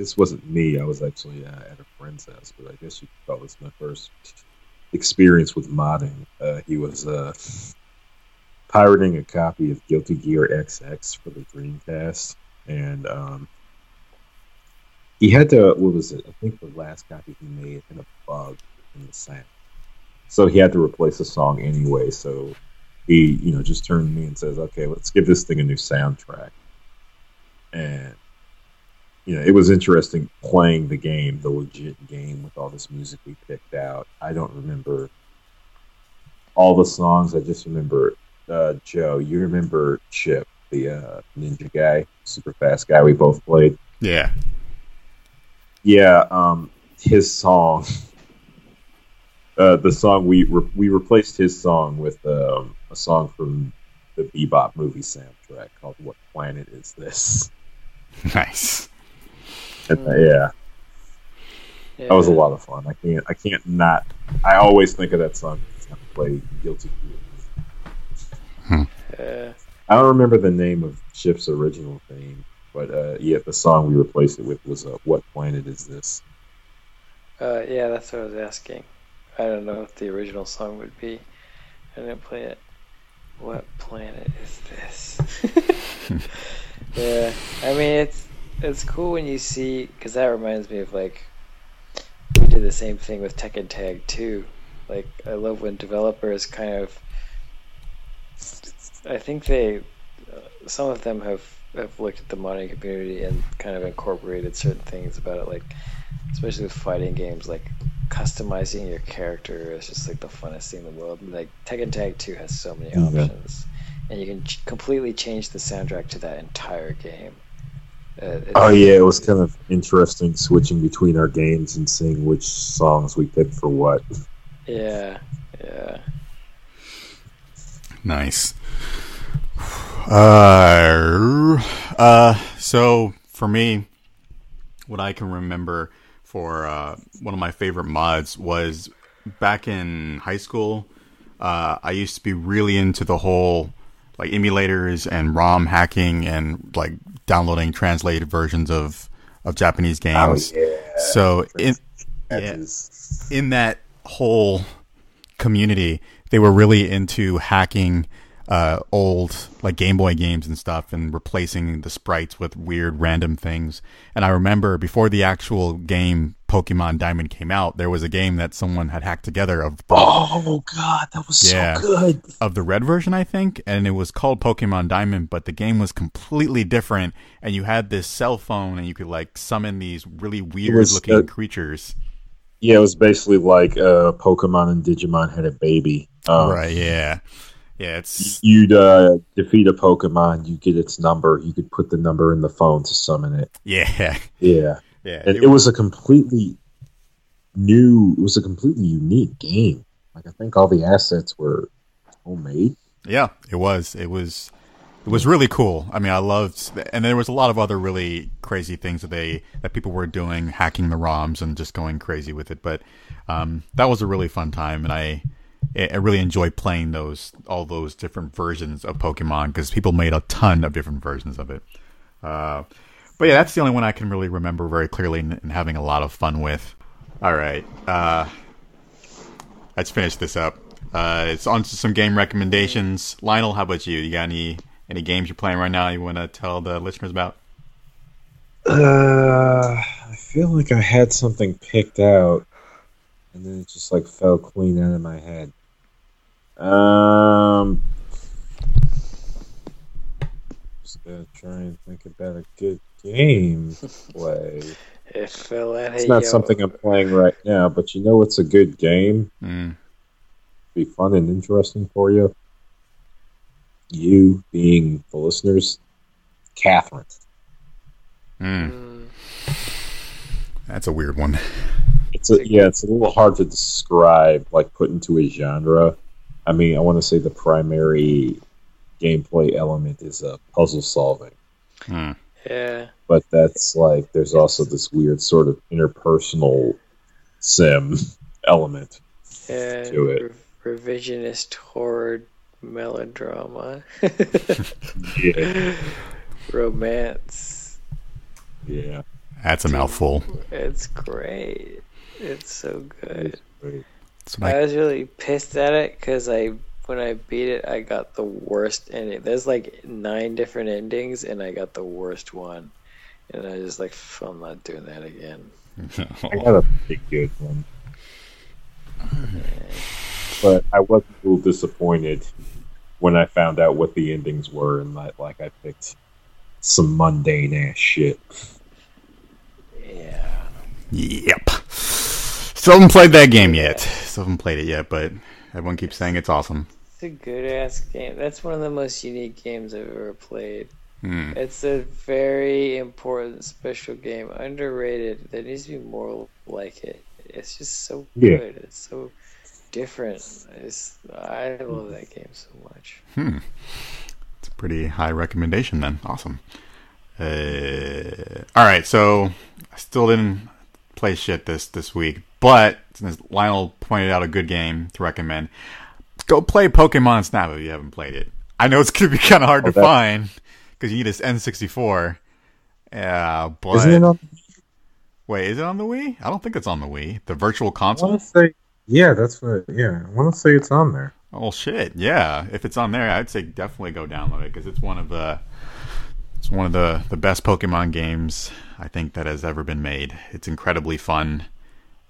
this wasn't me. I was actually uh, at a friend's house, but I guess you could call this my first experience with modding. Uh, he was uh, pirating a copy of Guilty Gear XX for the Dreamcast, and um, he had to. What was it? I think the last copy he made had a bug in the sound, so he had to replace the song anyway. So he, you know, just turned to me and says, "Okay, let's give this thing a new soundtrack." And you know, it was interesting playing the game, the legit game with all this music we picked out. I don't remember all the songs. I just remember uh, Joe. You remember Chipp, the uh, ninja guy, super fast guy we both played. Yeah. Yeah, um, his song. Uh, the song we re- we replaced his song with um, a song from the Bebop movie soundtrack called "What Planet Is This?" Nice. And, uh, yeah, Yeah. that was a lot of fun. I can't I can't not. I always think of that song. It's gonna play Guilty Gear. Yeah. I don't remember the name of Chipp's original theme, but uh, yeah, the song we replaced it with was uh, "What Planet Is This?" Uh, yeah, that's what I was asking. I don't know if the original song would be. I didn't play it. What planet is this? yeah, I mean it's it's cool when you see because that reminds me of like we did the same thing with Tekken Tag 2. Like I love when developers kind of. I think they, uh, some of them have have looked at the modding community and kind of incorporated certain things about it, like especially with fighting games, like customizing your character is just like the funnest thing in the world. Like Tekken Tag 2 has so many Mhm. options, and you can ch- completely change the soundtrack to that entire game. Uh, Oh yeah, it was kind of interesting switching between our games and seeing which songs we picked for what. Yeah, yeah. Nice. Uh, uh, so for me, what I can remember for uh, one of my favorite mods was back in high school. Uh, I used to be really into the whole like emulators and ROM hacking and like downloading translated versions of of Japanese oh, games. Oh, yeah. So in yeah in that whole community, they were really into hacking uh, old like Game Boy games and stuff and replacing the sprites with weird random things. And I remember before the actual game Pokemon Diamond came out, there was a game that someone had hacked together of the, Oh god, that was Yeah. so good. of the red version, I think, and it was called Pokemon Diamond, but the game was completely different. And you had this cell phone, and you could like summon these really weird was, looking uh, creatures. Yeah, it was basically like uh, Pokemon and Digimon had a baby. Um, right? Yeah, yeah. It's You'd uh, defeat a Pokemon, you get its number. You could put the number in the phone to summon it. yeah, Yeah, yeah. and it, was a completely new. It was a completely unique game. Like I think all the assets were homemade. Yeah, it was. It was. It was really cool. I mean, I loved, and there was a lot of other really crazy things that they that people were doing, hacking the ROMs and just going crazy with it. But um, that was a really fun time, and I I really enjoyed playing those all those different versions of Pokemon because people made a ton of different versions of it. Uh, but yeah, that's the only one I can really remember very clearly and, and having a lot of fun with. All right, uh, let's finish this up. Uh, it's on to some game recommendations. Lionel, how about you? You got any any games you're playing right now you want to tell the listeners about? Uh, I feel like I had something picked out, and then it just like fell clean out of my head. Um, just gotta try and think about a good game to play. It It's not yo. something I'm playing right now, but you know it's a good game? Mm. Be fun and interesting for you. You being the listeners, Catherine. Mm. Mm, That's a weird one. It's a, yeah, it's a little hard to describe, like put into a genre. I mean, I want to say the primary gameplay element is uh, puzzle solving, Mm. yeah. but that's like there's also this weird sort of interpersonal sim element. and Do it. re- revisionist horror melodrama, Yeah, romance. yeah. That's a mouthful. It's great. It's so good. Right. That's what I I- was really pissed at it because I, when I beat it, I got the worst ending. There's like nine different endings, and I got the worst one. And I was just like, I'm not doing that again. I got a pretty good one, but I was a little disappointed when I found out what the endings were, and that like I picked some mundane ass shit. Yeah. Yep. Still haven't played that game yet. Still haven't played it yet, but everyone keeps saying it's awesome. It's a good ass game. That's one of the most unique games I've ever played. Hmm. It's a very important, special game. Underrated. There needs to be more like it. It's just so Yeah. good. It's so different. It's, I love that game so much. Hmm. It's a pretty high recommendation then. Awesome. Uh, all right, so I still didn't play shit this this week, but since Lionel pointed out a good game to recommend, go play Pokemon Snap if you haven't played it. I know it's gonna be kind of hard to Oh, find because you need this N64. Yeah, but Isn't it on? wait, is it on the Wii? I don't think it's on the Wii. The Virtual Console. want say, yeah, that's what. Yeah, I want to say it's on there. Oh shit! Yeah, if it's on there, I'd say definitely go download it because it's one of the it's one of the the best Pokemon games I think that has ever been made. It's incredibly fun,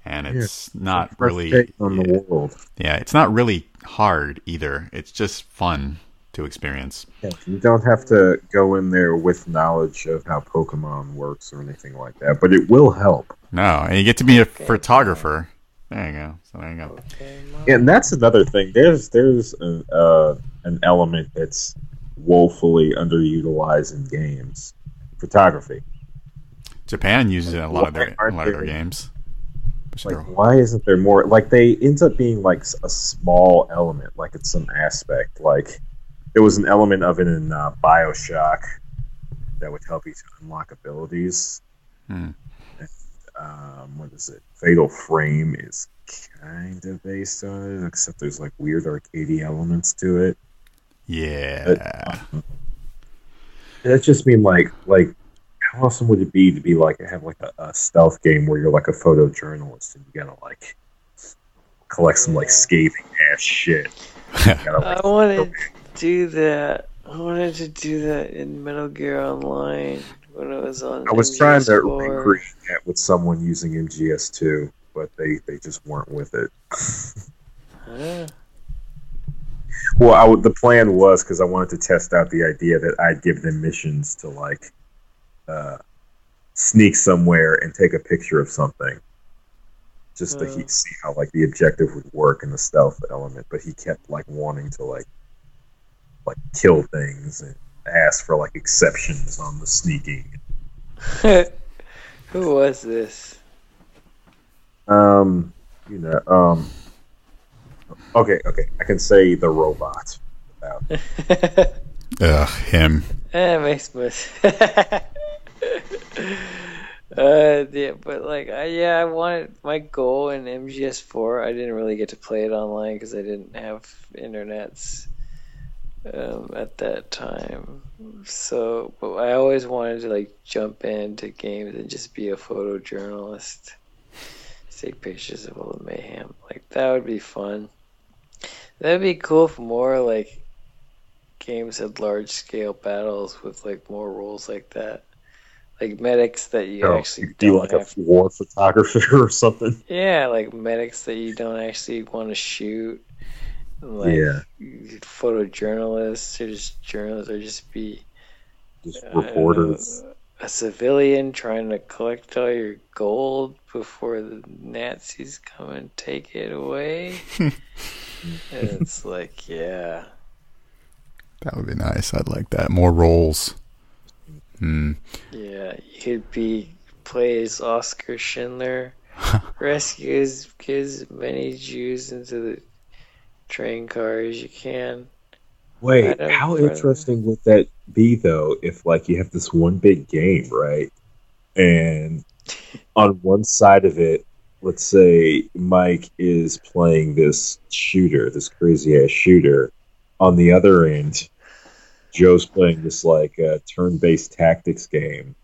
and it's not First really on yeah, the world. yeah, it's not really hard either. It's just fun to experience. Yeah, you don't have to go in there with knowledge of how Pokemon works or anything like that, but it will help. No, and you get to be a photographer. There you go. So there you go. Pokemon. And that's another thing. There's there's an, uh, an element that's woefully underutilized in games: photography. Japan uses it in a lot of their a lot of their aren't games. Like, why isn't there more? Like, they ends up being like a small element, like it's some aspect. Like, it was an element of it in uh, Bioshock that would help you to unlock abilities. Hmm. Um, what is it? Fatal Frame is kind of based on it, except there's like weird arcadey elements to it. Yeah. That just mean like like how awesome would it be to be like have like a, a stealth game where you're like a photojournalist and you gotta like collect some like scathing ass shit. Gotta, like, I wanted to do that. I wanted to do that in Metal Gear Online when it was on. I was trying to MGS4. recreate that with someone using MGS2, but they they just weren't with it. Huh? Well, I the plan was because I wanted to test out the idea that I'd give them missions to like uh, sneak somewhere and take a picture of something, just to Oh. he, see how like the objective would work and the stealth element. But he kept like wanting to like like kill things and ask for like exceptions on the sneaking. Who was this? Um, you know, um. Okay, okay, I can say the robot. Without, Ugh, him. Eh, it makes me. uh, yeah, but like, I, yeah, I wanted my goal in MGS4. I didn't really get to play it online because I didn't have internets um, at that time. So, but I always wanted to like jump into games and just be a photojournalist, take pictures of all the mayhem. Like that would be fun. That'd be cool if more like games had large scale battles with like more rules like that. Like medics that you Oh, actually do don't like have a war photographer or something. yeah, like medics that you don't actually want to shoot. Like Yeah. photojournalists or just journalists or just be Just uh, reporters. know, a civilian trying to collect all your gold before the Nazis come and take it away. and it's like, yeah. That would be nice. I'd like that. More roles. Hmm. Yeah, you could be play as Oscar Schindler, rescues as, many Jews into the train car as you can. Wait, don't how interesting would that be though if like you have this one big game, right? And on one side of it let's say Mike is playing this shooter, this crazy ass shooter. On the other end, Joe's playing this like uh, turn-based tactics game,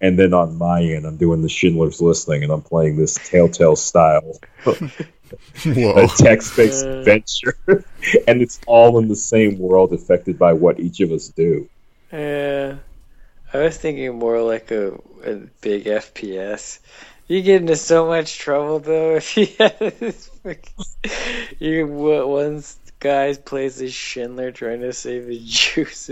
and then on my end, I'm doing the Schindler's List thing, and I'm playing this Telltale style text-based Uh. adventure, and it's all in the same world, affected by what each of us do. Yeah, I was thinking more like a, a big FPS. You get into so much trouble though if you have this. fucking- You one guy plays as Schindler trying to save the Jews.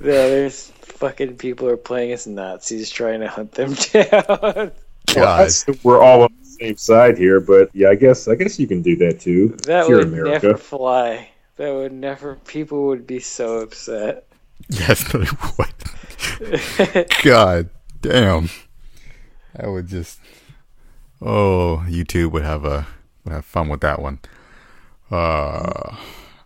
the other fucking people are playing as Nazis trying to hunt them down. Well, God. we're all on the same side here, but yeah, I guess I guess you can do that too. That would America. never fly. That would never. People would be so upset. Yes, they would. God damn. I would just. Oh, YouTube would have a would have fun with that one. Uh,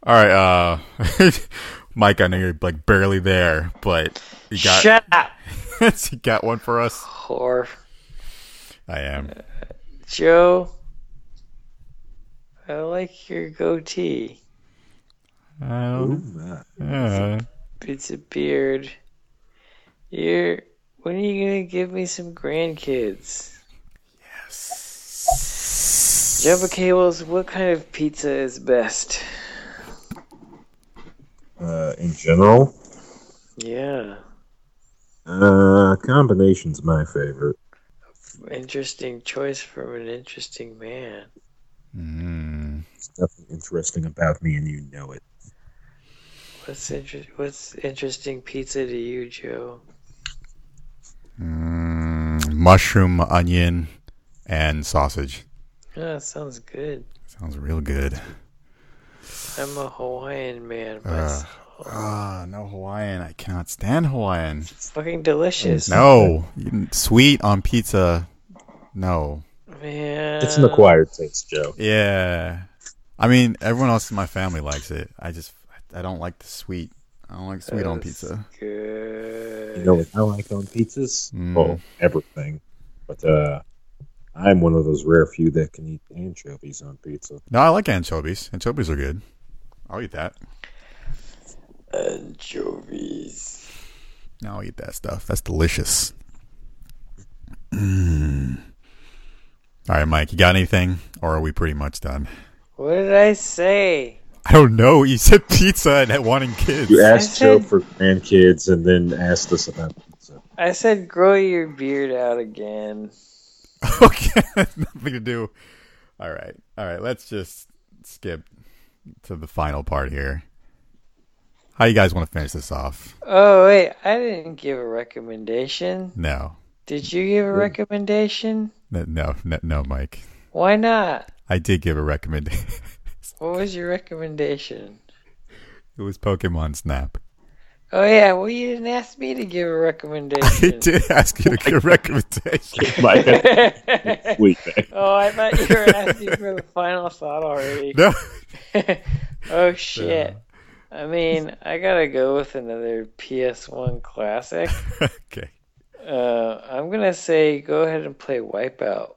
all right, uh, Mike. I know you're like barely there, but you got Shut up, you got one for us. whore. I am. Joe, I like your goatee. Um, Ooh, uh, It's a beard. You're. When are you gonna give me some grandkids? Jumbo Cables, what kind of pizza is best? uh, in general, Yeah, uh, combination's my favorite. interesting choice from an interesting man. mm, There's nothing interesting about me, and you know it. What's inter- What's interesting pizza to you, Joe? mm, mushroom, onion, and sausage. Yeah, that sounds good. Sounds real good. I'm a Hawaiian man Uh, myself. Ah, no Hawaiian. I cannot stand Hawaiian. It's fucking delicious. No, sweet on pizza. No. man. It's an acquired taste, Joe. Yeah. I mean, everyone else in my family likes it. I just, I don't like the sweet. I don't like sweet on pizza. Good. You know what I like on pizzas? Mm. Well, everything. But uh, I'm one of those rare few that can eat anchovies on pizza. No, I like anchovies. Anchovies are good. I'll eat that. Anchovies. No, I'll eat that stuff. That's delicious. Mm. All right, Mike, you got anything? Or are we pretty much done? What did I say? I don't know. You said pizza and wanting kids. You asked I Joe for grandkids and then asked us about pizza. I said grow your beard out again. okay, nothing to do. All right, all right. Let's just skip to the final part here. How you guys want to finish this off? Oh wait, I didn't give a recommendation. No, Did you give a recommendation? no, no, no, no Mike. Why not? I did give a recommendation. What was your recommendation? it was Pokemon Snap. Oh yeah, well you didn't ask me to give a recommendation. He did ask you to give a recommendation. My sweet thing. oh, I thought you were asking for the final thought already. No. oh shit. I mean, I gotta go with another PS1 classic. okay. Uh, I'm gonna say go ahead and play Wipeout.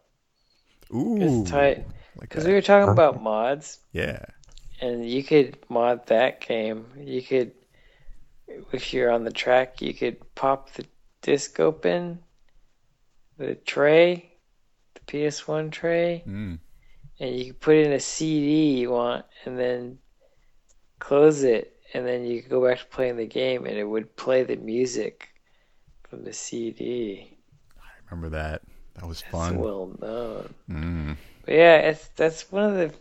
Ooh. It's tight because that. we were talking about mods, Yeah. and you could mod that game. You could, if you're on the track, you could pop the disc open, the tray, the PS1 tray, Mm. and you could put in a CD you want, and then close it, and then you could go back to playing the game, and it would play the music from the CD. I remember that? That was It's fun. well known. Mm. But yeah, it's that's one of the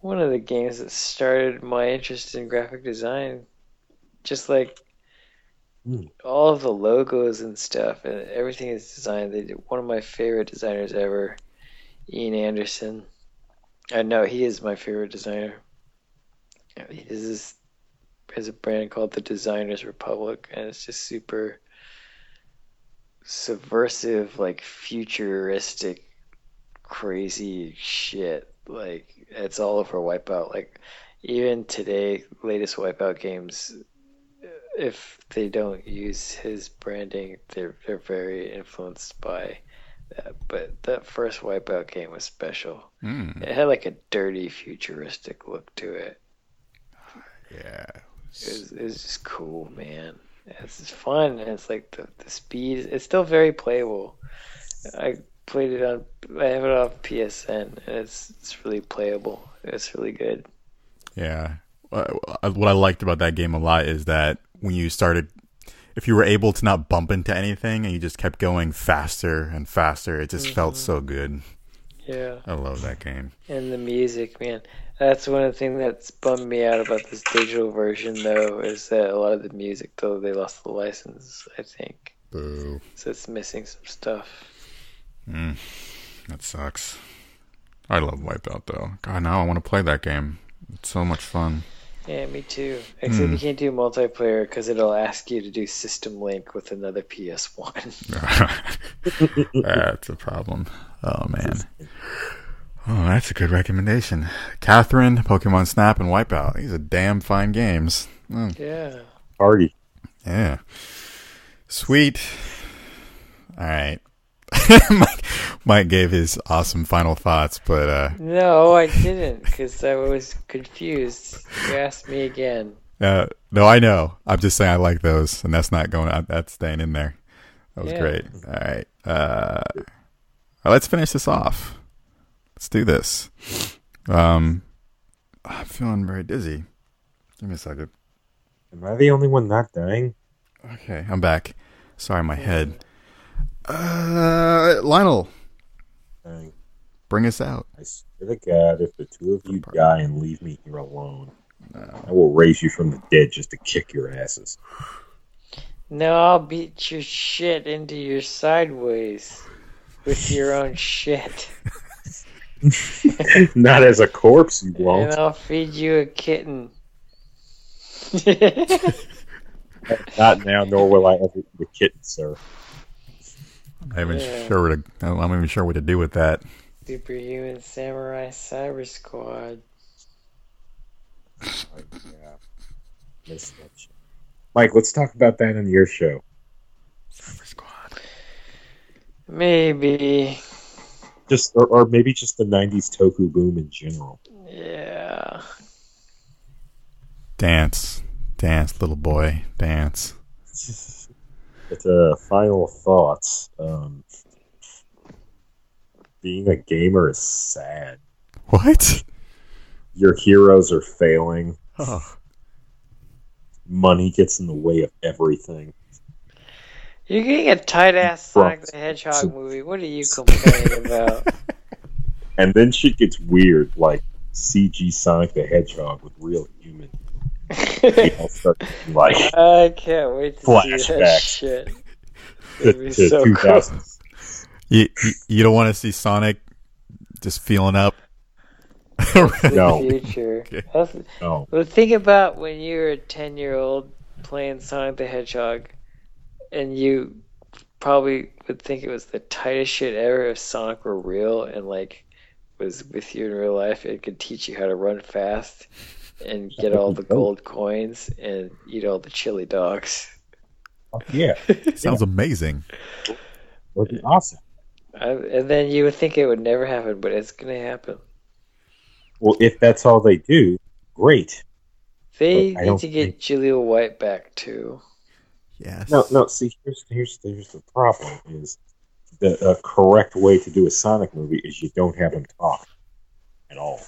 one of the games that started my interest in graphic design. Just like Hmm. all of the logos and stuff, and everything is designed. They did, one of my favorite designers ever, Ian Anderson. I know he is my favorite designer. He this has a brand called the Designers Republic, and it's just super subversive, like futuristic crazy shit. Like it's all over Wipeout. Like even today, latest Wipeout games, if they don't use his branding, they're they're very influenced by that. but that first Wipeout game was special. Mm. It had like a dirty, futuristic look to it. Yeah. It was, it was just cool, man. It's fun, and it's like the, the speed. It's still very playable. I played it on. I have it off PSN, and it's it's really playable. It's really good. Yeah. What I liked about that game a lot is that when you started, if you were able to not bump into anything and you just kept going faster and faster, it just felt so good. Yeah, I love that game. and the music, man. That's one of the things that's bummed me out about this digital version, though, is that a lot of the music, though, they lost the license. I think Boo. so. It's missing some stuff. Mm. That sucks. I love Wipeout though. God, now I want to play that game. It's so much fun. Yeah, me too. Except Hmm. you can't do multiplayer because it'll ask you to do system link with another PS1. that's a problem. Oh man. Oh, that's a good recommendation. Catherine, Pokemon Snap, and Wipeout. These are damn fine games. Mm, yeah. Party. yeah. Sweet. All right. Mike, Mike gave his awesome final thoughts, but uh, No, I didn't because I was confused. You asked me again. uh, no, I know. I'm just saying I like those, and that's not going. out That's staying in there. That was Yeah. great. All right. Uh, well, let's finish this off. Let's do this. Um, I'm feeling very dizzy. Give me a second. Am I the only one not dying? Okay, I'm back. Sorry, my head. Uh, Lionel, Dying. bring us out. I swear to God, if the two of you die and leave me here alone, I will raise you from the dead just to kick your asses. No, I'll beat your shit into your sideways with your own shit. Not as a corpse, you And won't. I'll feed you a kitten. Not now, nor will I ever eat a kitten, sir. I'm even Yeah. sure what to, I'm even sure what to do with that. Superhuman Samurai Cyber Squad. Like, yeah. Miss that shit. Mike, let's talk about that on your show. Cyber Squad. Maybe. Just or, or maybe just the '90s Toku boom in general. Yeah. Dance, dance, little boy, dance. But uh, final thoughts. Um, being a gamer is sad. What? Your heroes are failing. Oh, Money gets in the way of everything. You're getting a tight ass Sonic the Hedgehog movie. What are you complaining about? And then shit gets weird, like CG Sonic the Hedgehog with real human. Like I can't wait to see that shit. to, It'd be to so cool. you, you, you don't want to see Sonic just feeling up? No. The future. Okay. That's, No, well, think about when you were a 10 year old playing Sonic the Hedgehog, and you probably would think it was the tightest shit ever if Sonic were real and, like, was with you in real life. and could teach you how to run fast and get all the gold coins and eat all the chili dogs. yeah, Sounds amazing. would be awesome. I, and then you would think it would never happen, but it's going to happen. Well, if that's all they do, great. They But need to get Julia White back, too. Yes. No, no. See, here's here's here's the problem: is the uh, correct way to do a Sonic movie is you don't have him talk at all.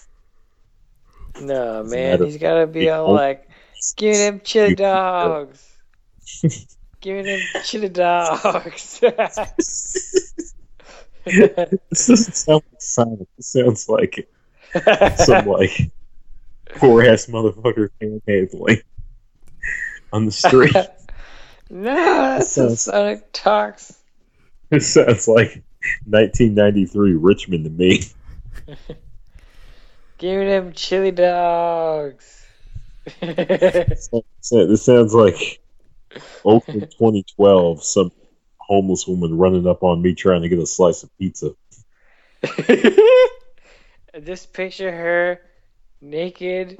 No, man, he's got to be all like, give him chili dogs. give him chili dogs. this doesn't sound like Sonic. This sounds like some like poor ass motherfucker panhandling on the street. no, that's sounds- Sonic talks. This sounds like 1993 Richmond to me. Give them chili dogs. This sounds like Oakland 2012. Some homeless woman running up on me trying to get a slice of pizza. Just picture her naked,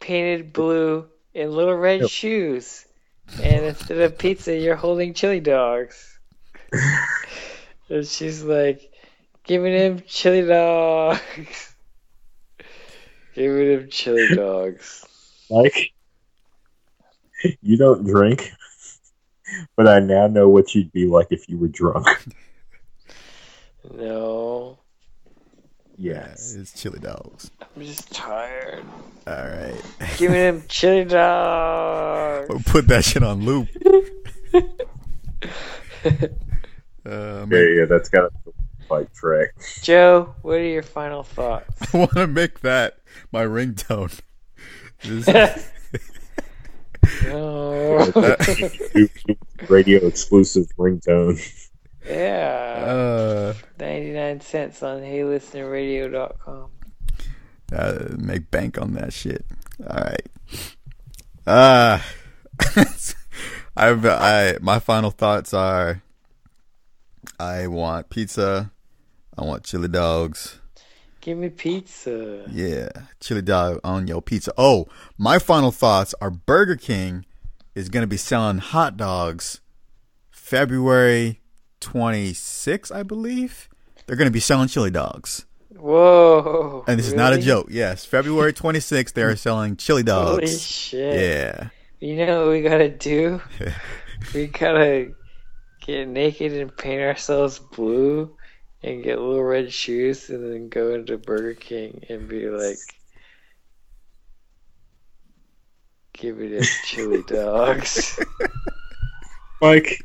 painted blue, in little red Yep. shoes. And instead of pizza, you're holding chili dogs. And she's like, giving him chili dogs. Giving him chili dogs. Like, you don't drink, but I now know what you'd be like if you were drunk. No. Yes. it's chili dogs. I'm just tired. All right. Give me him chili dogs. We'll put that shit on loop. uh, Yeah, yeah, that's got a like track. Joe, what are your final thoughts? I want to make that my ringtone. This- No. Radio exclusive ringtone. yeah. uh, 99 cents on heylistenerradio.com. uh, make bank on that shit. All right. Uh, I've I my final thoughts are. I want pizza. I want chili dogs. Give me pizza. Yeah, chili dog on your pizza. Oh, my final thoughts are Burger King is going to be selling hot dogs February 26th, I believe. They're going to be selling chili dogs. Whoa. And this is not a joke. Yes, February 26th, they are selling chili dogs. Holy shit. Yeah. You know what we gotta do? we gotta get naked and paint ourselves blue and get little red shoes and then go into Burger King and be like, give me them chili dogs. Mike,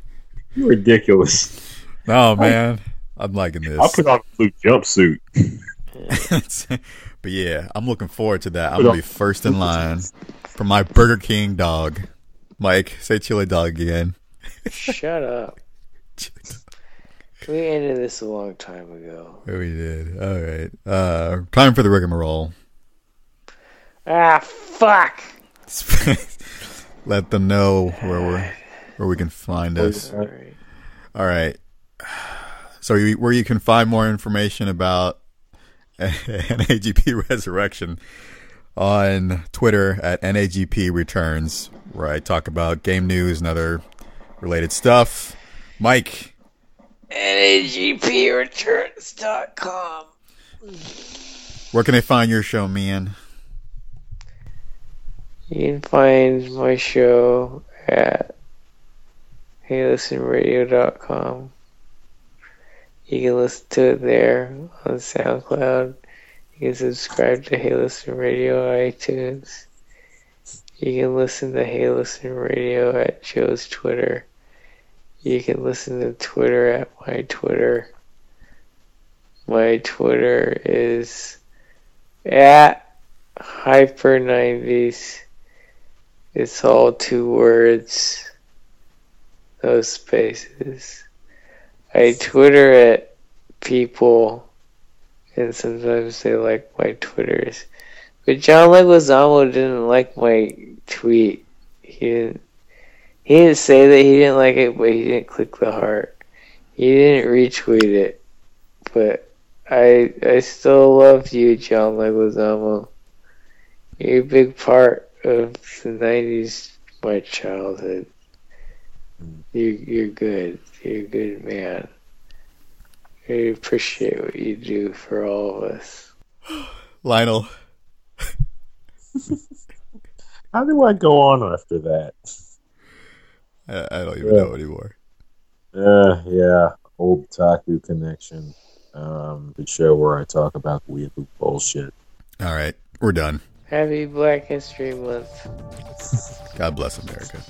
you're ridiculous. Oh, man. I'm liking this. I'll put on a blue jumpsuit. but yeah, I'm looking forward to that. I'm going to be first in line for my Burger King dog. Mike, say chili dog again. Shut up. We ended this a long time ago. We did. All right. Uh, time for the rigmarole. Ah, fuck! Let them know where we're, where we can find us. Sorry. All right. So you, where you can find more information about NAGP Resurrection on Twitter at NAGP Returns, where I talk about game news and other related stuff. Mike, NAGPReturns.com. where can they find your show, man? You can find my show at heylistenradio.com. You can listen to it there on SoundCloud. You can subscribe to Hey Listen Radio on iTunes. You can listen to Hey Listen Radio at Joe's Twitter. You can listen to Twitter at my Twitter. My Twitter is at Hyper90s. It's all two words, no spaces. I Twitter at people, and sometimes they like my Twitters. But John Leguizamo didn't like my tweet. He didn't. He didn't say that he didn't like it, but he didn't click the heart. He didn't retweet it. But I, I still love you, John Leguizamo. You're a big part of the '90s, my childhood. You, you're good. You're a good man. I appreciate what you do for all of us. Lionel. How do I go on after that? I, I don't even Yeah. know anymore. Uh, yeah, old Taku connection. Um, the show where I talk about weird bullshit. All right, we're done. Happy Black History Month. God bless America.